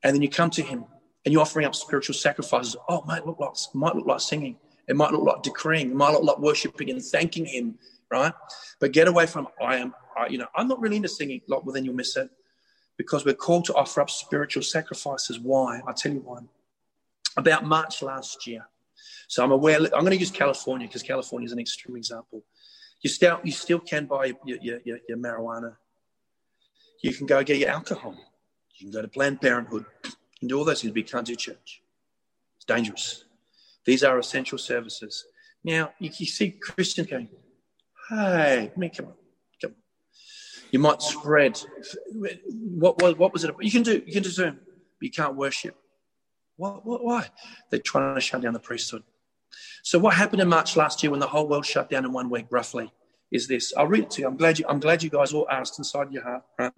And then you come to Him and you're offering up spiritual sacrifices. Oh, it might look like, might look like singing. It might look like decreeing. It might look like worshiping and thanking Him, right? But get away from I am I, you know, I'm not really into singing lot, well, then you'll miss it because we're called to offer up spiritual sacrifices. Why? I'll tell you why. About March last year. So I'm aware, I'm going to use California because California is an extreme example. You still, you still can buy your, your, your, your marijuana. You can go get your alcohol. You can go to Planned Parenthood. Can do all those things, but you can't do church. It's dangerous. These are essential services. Now, you, you see Christians going, hey, I mean, come on. You might spread. What, what, what was it? You can do you can do Zoom, but you can't worship. What, what, why? They're trying to shut down the priesthood. So what happened in March last year when the whole world shut down in one week, roughly, is this. I'll read it to you. I'm glad you I'm glad you guys all asked inside your heart. Right?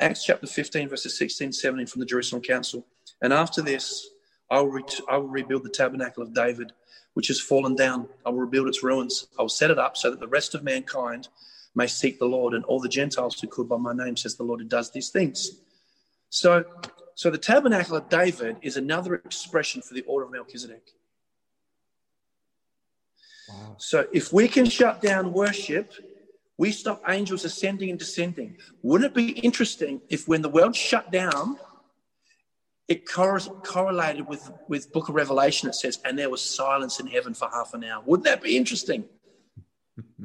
Acts chapter 15, verses 16, 17 from the Jerusalem Council. And after this, I will, I will rebuild the tabernacle of David, which has fallen down. I will rebuild its ruins. I will set it up so that the rest of mankind may seek the Lord, and all the Gentiles who could by my name, says the Lord who does these things. So, so the tabernacle of David is another expression for the order of Melchizedek. Wow. So if we can shut down worship, we stop angels ascending and descending. Wouldn't it be interesting if when the world shut down, it cor- correlated with, with book of Revelation, it says, and there was silence in heaven for half an hour. Wouldn't that be interesting?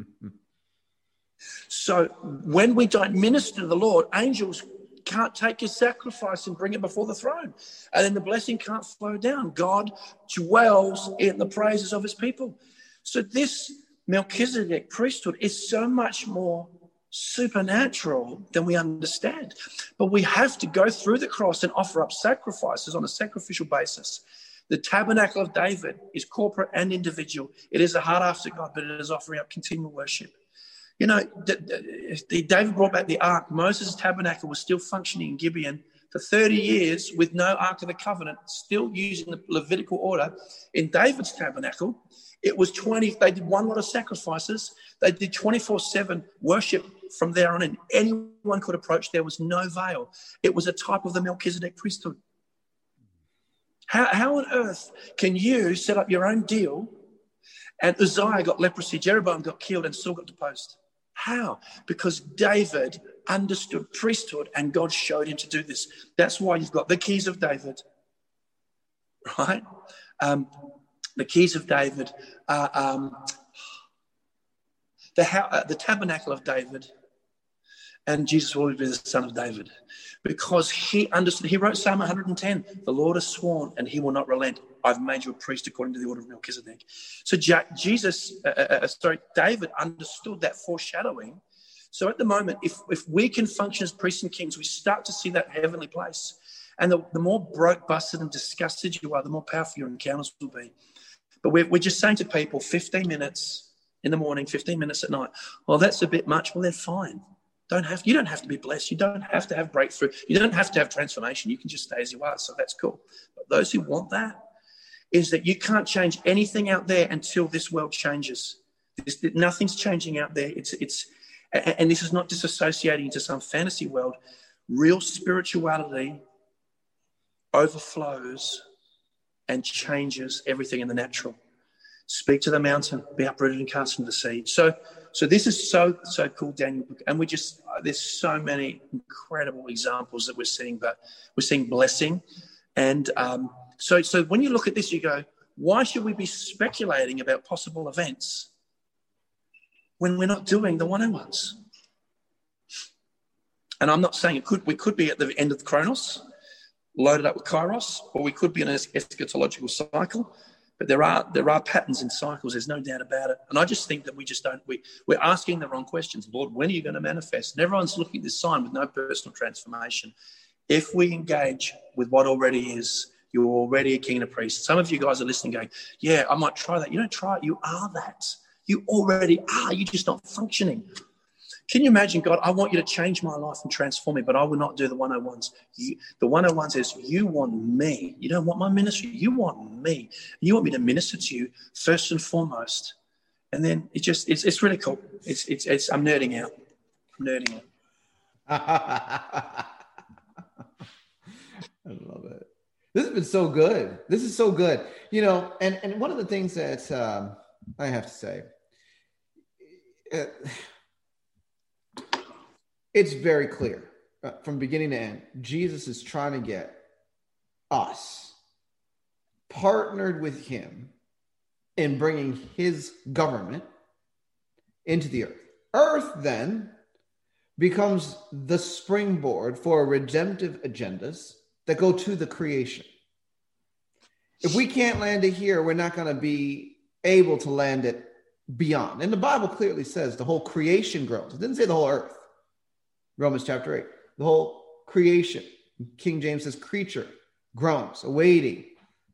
So when we don't minister to the Lord, angels can't take your sacrifice and bring it before the throne. And then the blessing can't flow down. God dwells in the praises of his people. So this Melchizedek priesthood is so much more supernatural than we understand. But we have to go through the cross and offer up sacrifices on a sacrificial basis. The tabernacle of David is corporate and individual. It is a heart after God, but it is offering up continual worship. You know, the, the, David brought back the ark. Moses' tabernacle was still functioning in Gibeon for 30 years with no Ark of the Covenant, still using the Levitical order. In David's tabernacle, it was 20, they did one lot of sacrifices. They did 24 7 worship from there on in. Anyone could approach. There was no veil. It was a type of the Melchizedek priesthood. How, how on earth can you set up your own deal and Uzziah got leprosy, Jeroboam got killed, and still got deposed? How? Because David understood priesthood and God showed him to do this. That's why you've got the keys of David, right? Um, the keys of David, uh, um, the, uh, the tabernacle of David, and Jesus will be the son of David because he understood. He wrote Psalm 110 The Lord has sworn and he will not relent. I've made you a priest according to the order of Melchizedek. So Jesus, uh, uh, uh, sorry, David understood that foreshadowing. So at the moment, if, if we can function as priests and kings, we start to see that heavenly place. And the, the more broke, busted, and disgusted you are, the more powerful your encounters will be. But we're, we're just saying to people 15 minutes in the morning, 15 minutes at night. Well, that's a bit much. Well, then fine. Don't have you don't have to be blessed. You don't have to have breakthrough. You don't have to have transformation. You can just stay as you are. So that's cool. But those who want that is that you can't change anything out there until this world changes. This, nothing's changing out there. It's it's and this is not disassociating into some fantasy world. Real spirituality overflows and changes everything in the natural. Speak to the mountain, be uprooted and cast into the sea. So so this is so so cool, Daniel, and we just there's so many incredible examples that we're seeing, but we're seeing blessing, and um, so so when you look at this, you go, why should we be speculating about possible events when we're not doing the one-on-ones? And I'm not saying it could we could be at the end of the Chronos, loaded up with Kairos, or we could be in an eschatological cycle but there are there are patterns and cycles. There's no doubt about it. And I just think that we just don't we we're asking the wrong questions. Lord, when are you going to manifest? And everyone's looking at this sign with no personal transformation. If we engage with what already is, you're already a king and a priest. Some of you guys are listening, going, "Yeah, I might try that." You don't try it. You are that. You already are. You're just not functioning. Can you imagine, God, I want you to change my life and transform me, but I will not do the 101s. You, the 101 says, You want me. You don't want my ministry. You want me. You want me to minister to you first and foremost. And then it just, it's, it's really cool. It's, it's, it's, I'm nerding out. I'm nerding out. I love it. This has been so good. This is so good. You know, and, and one of the things that um, I have to say, uh, it's very clear uh, from beginning to end. Jesus is trying to get us partnered with him in bringing his government into the earth. Earth then becomes the springboard for redemptive agendas that go to the creation. If we can't land it here, we're not going to be able to land it beyond. And the Bible clearly says the whole creation grows. It didn't say the whole earth. Romans chapter 8. The whole creation, King James says creature, groans, awaiting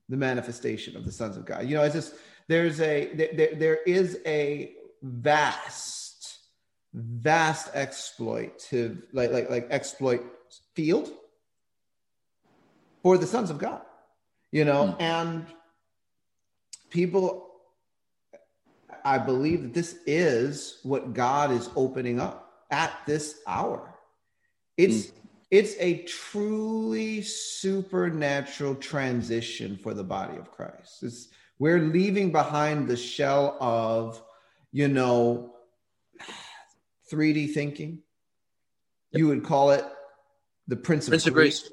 the manifestation of the sons of God. You know, it's just there's a there, there is a vast, vast exploitive, like like like exploit field for the sons of God. You know, mm. and people I believe that this is what God is opening up at this hour. It's mm. it's a truly supernatural transition for the body of Christ. It's, we're leaving behind the shell of, you know, 3D thinking. Yep. You would call it the Prince of, Prince of Greece.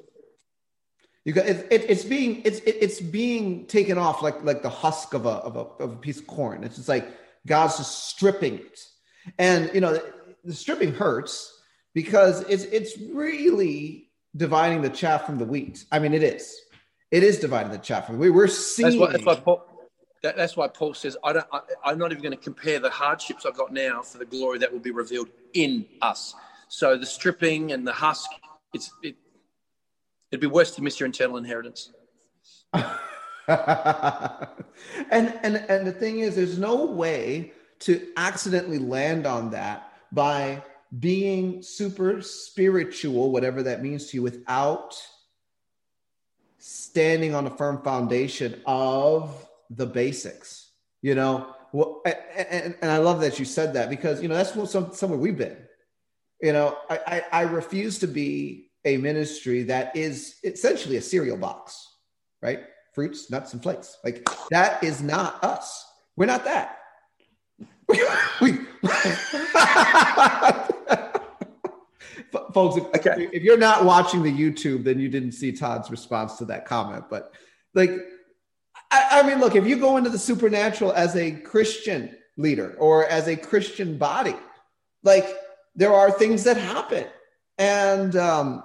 You got it, it, it's being it's it, it's being taken off like like the husk of a, of a of a piece of corn. It's just like God's just stripping it, and you know the stripping hurts because it's it's really dividing the chaff from the wheat. I mean, it is. It is dividing the chaff from. We're seeing. That's why, that's why Paul, that, that's why Paul says, I don't, I, am not even going to compare the hardships I've got now for the glory that will be revealed in us. So the stripping and the husk, it's it, it'd be worse to miss your internal inheritance. and and and the thing is, there's no way to accidentally land on that by being super spiritual, whatever that means to you, without standing on a firm foundation of the basics. You know, well, and, and I love that you said that because you know that's what some, somewhere we've been. You know, I, I, I refuse to be a ministry that is essentially a cereal box, right? Fruits, nuts, and flakes. Like that is not us. We're not that. we, folks, if, okay. if you're not watching the YouTube, then you didn't see Todd's response to that comment. But like, I, I mean, look, if you go into the supernatural as a Christian leader or as a Christian body, like there are things that happen and um,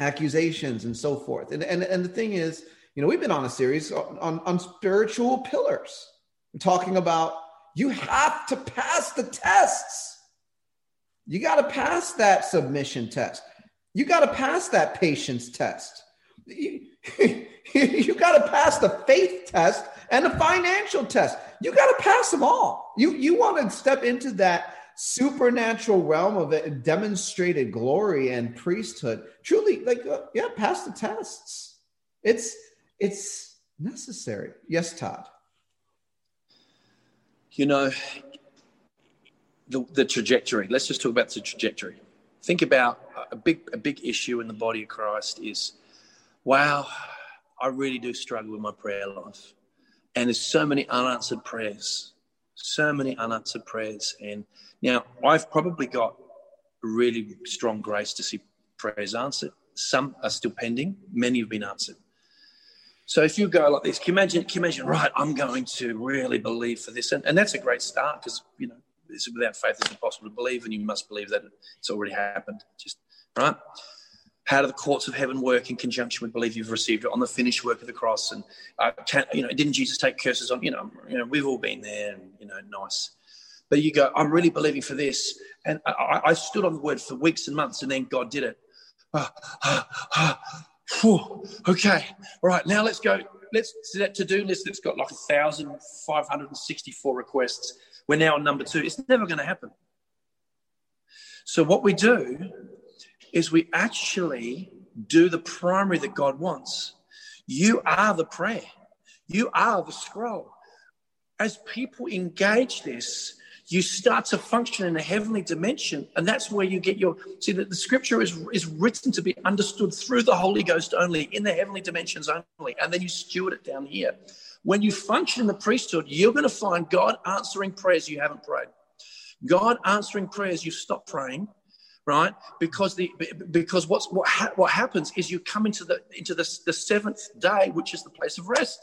accusations and so forth. And, and, and the thing is, you know, we've been on a series on, on spiritual pillars, We're talking about you have to pass the tests. You got to pass that submission test. You got to pass that patience test. You, you got to pass the faith test and the financial test. You got to pass them all. You you want to step into that supernatural realm of it, demonstrated glory and priesthood. Truly, like uh, yeah, pass the tests. It's it's necessary. Yes, Todd. You know, the, the trajectory. Let's just talk about the trajectory. Think about a big a big issue in the body of Christ is, wow, I really do struggle with my prayer life, and there's so many unanswered prayers, so many unanswered prayers. And now I've probably got really strong grace to see prayers answered. Some are still pending. Many have been answered. So if you go like this, can you imagine? Can you imagine? Right, I'm going to really believe for this, and, and that's a great start because you know it's without faith it's impossible to believe, and you must believe that it's already happened. Just right. How do the courts of heaven work in conjunction with belief you've received it on the finished work of the cross? And uh, can, you know, didn't Jesus take curses on? You know, you know, we've all been there, and you know, nice. But you go, I'm really believing for this, and I, I stood on the word for weeks and months, and then God did it. Ah, ah, ah, okay, all right, now let's go. Let's see that to-do list that's got like 1,564 requests we're now on number two. It's never going to happen. So, what we do is we actually do the primary that God wants. You are the prayer, you are the scroll. As people engage this, you start to function in a heavenly dimension and that's where you get your see that the scripture is is written to be understood through the holy ghost only in the heavenly dimensions only and then you steward it down here when you function in the priesthood, you're going to find God answering prayers you haven't prayed. God answering prayers you stop praying, right? Because the because what's what ha- what happens is you come into the into the, the seventh day, which is the place of rest.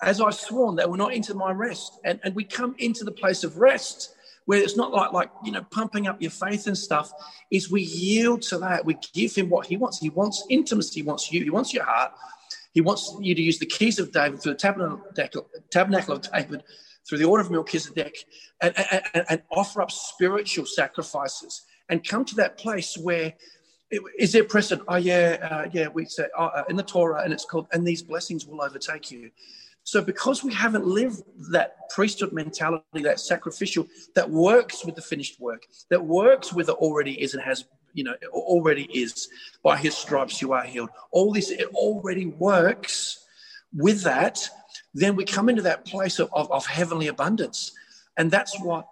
As I've sworn, they will not enter my rest, and and we come into the place of rest where it's not like like you know pumping up your faith and stuff. Is we yield to that. We give him what he wants. He wants intimacy. He wants you. He wants your heart. He wants you to use the keys of David through the tabernacle, tabernacle of David, through the order of Melchizedek, and, and, and offer up spiritual sacrifices and come to that place where is there precedent? Oh yeah, uh, yeah. We say oh, uh, in the Torah, and it's called, and these blessings will overtake you. So because we haven't lived that priesthood mentality, that sacrificial, that works with the finished work, that works with the already is and has you know, already is. By his stripes you are healed. All this, it already works. With that, then we come into that place of, of, of heavenly abundance. And that's what,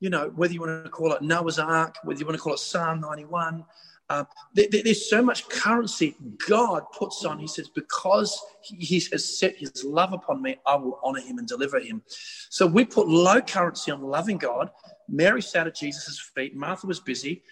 you know, whether you want to call it Noah's Ark, whether you want to call it Psalm 91, uh, there, there's so much currency God puts on. He says, because he has set his love upon me, I will honor him and deliver him. So we put low currency on loving God. Mary sat at Jesus' feet. Martha was busy.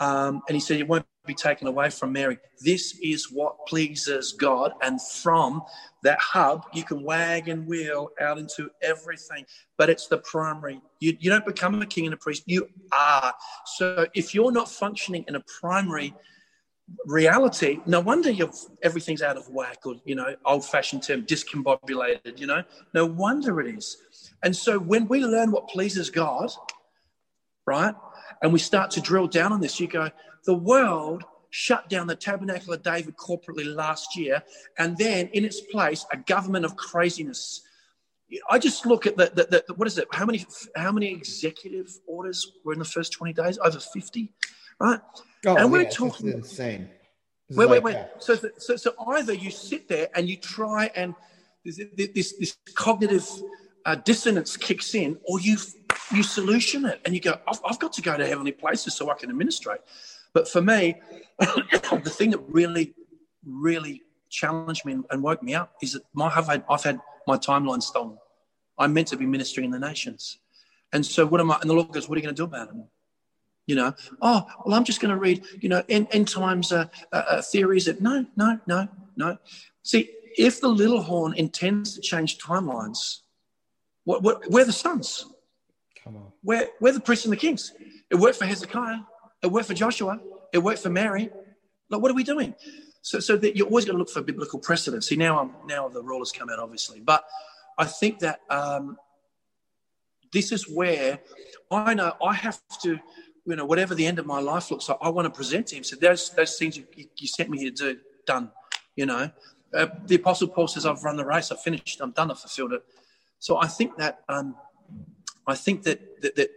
Um, and he said, It won't be taken away from Mary. This is what pleases God. And from that hub, you can wag and wheel out into everything. But it's the primary. You, you don't become a king and a priest, you are. So if you're not functioning in a primary reality, no wonder you everything's out of whack or, you know, old fashioned term, discombobulated, you know, no wonder it is. And so when we learn what pleases God, right? And we start to drill down on this, you go, the world shut down the Tabernacle of David corporately last year, and then in its place, a government of craziness. I just look at the, the, the what is it? How many how many executive orders were in the first 20 days? Over 50, right? Oh, and we're yeah, talking insane. Wait, wait, wait. So, so, so either you sit there and you try and this, this, this cognitive uh, dissonance kicks in, or you you solution it and you go, I've, I've got to go to heavenly places so I can administrate. But for me, the thing that really, really challenged me and, woke me up is that my, I've, had, I've had my timeline stolen. I'm meant to be ministering in the nations. And so what am I? And the Lord goes, what are you going to do about it? You know, oh, well, I'm just going to read, you know, end, end times uh, uh, uh, theories. That, no, no, no, no. See, if the little horn intends to change timelines, what, what, we're the sons. We're, we're the priests and the kings. It worked for Hezekiah. It worked for Joshua. It worked for Mary. Like, what are we doing? So, so that you're always going to look for biblical precedent. See, now I'm now the rule has come out, obviously, but I think that um, this is where I know I have to, you know, whatever the end of my life looks like, I want to present to him. So those those things you, you sent me here to do, done. You know, uh, the Apostle Paul says, "I've run the race. I've finished. I'm done. I've fulfilled it." So I think that um, I think that, that that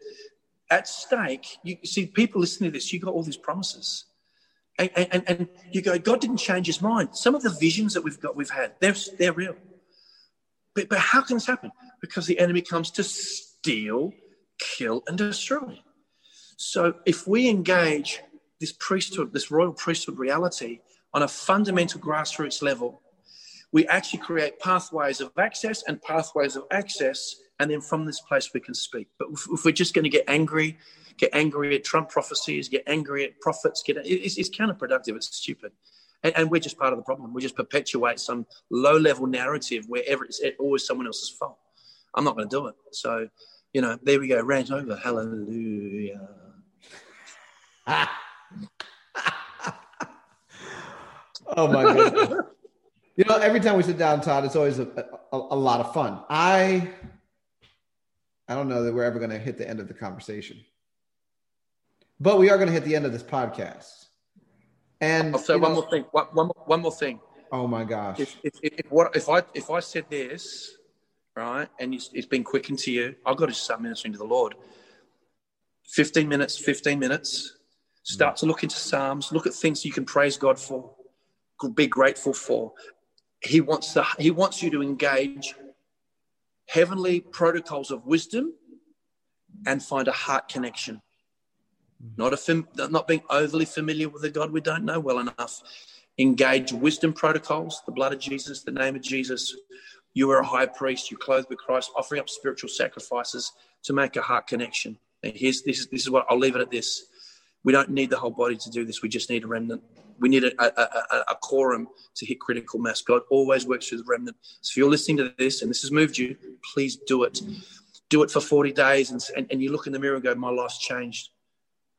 at stake, you see people listening to this. You got all these promises. And, and, and you go, God didn't change his mind. Some of the visions that we've got, we've had, they're, they're real. But, but how can this happen? Because the enemy comes to steal, kill, and destroy. So if we engage this priesthood, this royal priesthood reality on a fundamental grassroots level, we actually create pathways of access and pathways of access. And then from this place, we can speak. But if, if we're just going to get angry, get angry at Trump prophecies, get angry at prophets, get it's, it's counterproductive. It's stupid. And, and, we're just part of the problem. We just perpetuate some low level narrative wherever it's always someone else's fault. I'm not going to do it. So, you know, there we go. Rant over. Hallelujah. Oh my goodness. you know, every time we sit down, Todd, it's always a, a, a lot of fun. I I don't know that we're ever going to hit the end of the conversation, but we are going to hit the end of this podcast. And I'll say one know- more thing. One, one, more- thing. Oh my gosh! If, if, if, if what if I if I said this, right, and it's, it's been quickened to you, I've got to start ministering to the Lord. Fifteen minutes. Fifteen minutes. Start to look into Psalms. Look at things you can praise God for. Be grateful for. He wants to. He wants you to engage heavenly protocols of wisdom and find a heart connection. Mm-hmm. Not a fam- not being overly familiar with a God we don't know well enough. Engage wisdom protocols, the blood of Jesus, the name of Jesus. You are a high priest. you're clothed with Christ, offering up spiritual sacrifices to make a heart connection. And here's this is this is what I'll leave it at this. We don't need the whole body to do this. We just need a remnant. We need a, a, a, a quorum to hit critical mass. God always works through the remnant. So if you're listening to this and this has moved you, please do it. Do it for 40 days and, and, and you look in the mirror and go, my life's changed.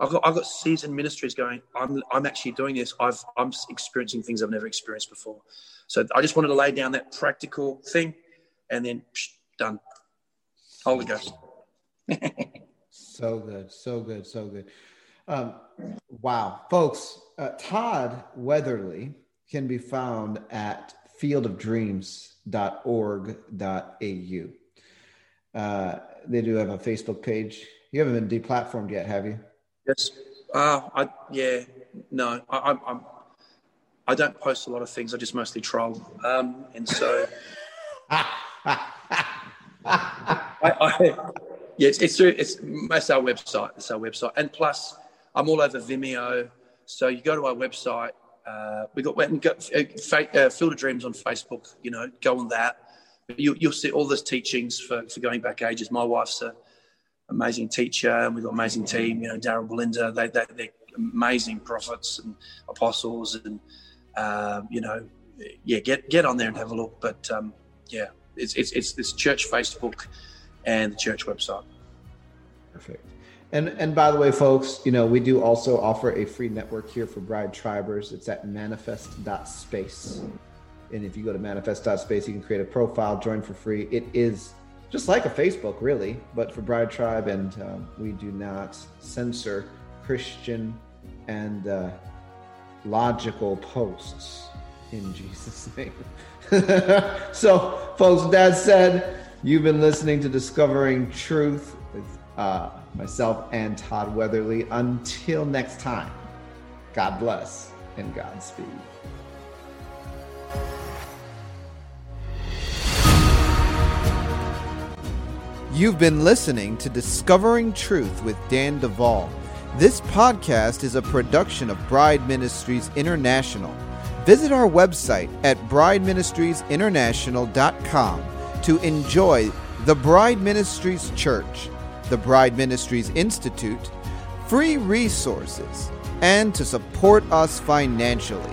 I've got, I've got seasoned ministries going, I'm, I'm actually doing this. I've, I'm experiencing things I've never experienced before. So I just wanted to lay down that practical thing and then psh, done. Holy Ghost. So good, so good, so good. Um, wow, folks, uh, Todd Weatherly can be found at fieldofdreams.org.au. Uh, they do have a Facebook page. You haven't been deplatformed yet, have you? Yes. Uh, I, yeah, no, I, I, I'm, I don't post a lot of things. I just mostly troll. Um, and so I, I, yeah, it's, it's, it's, that's our website. It's our website. And plus I'm all over Vimeo. So you go to our website. Uh, we got, we got uh, uh, Field of Dreams on Facebook, you know, go on that. You, you'll see all those teachings for, for going back ages. My wife's an amazing teacher, and we've got an amazing team. You know, Darren Belinda, they, they, they're amazing prophets and apostles, and um, you know, yeah, get get on there and have a look. But um, yeah, it's, it's it's this church Facebook and the church website. Perfect. And and by the way, folks, you know, we do also offer a free network here for Bride Tribers. It's at manifest.space. And if you go to manifest.space, you can create a profile, join for free. It is just like a Facebook, really, but for Bride Tribe, and um, we do not censor Christian and uh, logical posts in Jesus' name. so, folks, that said, you've been listening to Discovering Truth with uh, myself and Todd Weatherly. Until next time, God bless and Godspeed. You've been listening to Discovering Truth with Dan Duval. This podcast is a production of Bride Ministries International. Visit our website at brideministriesinternational.com to enjoy the Bride Ministries Church, the Bride Ministries Institute, free resources, and to support us financially.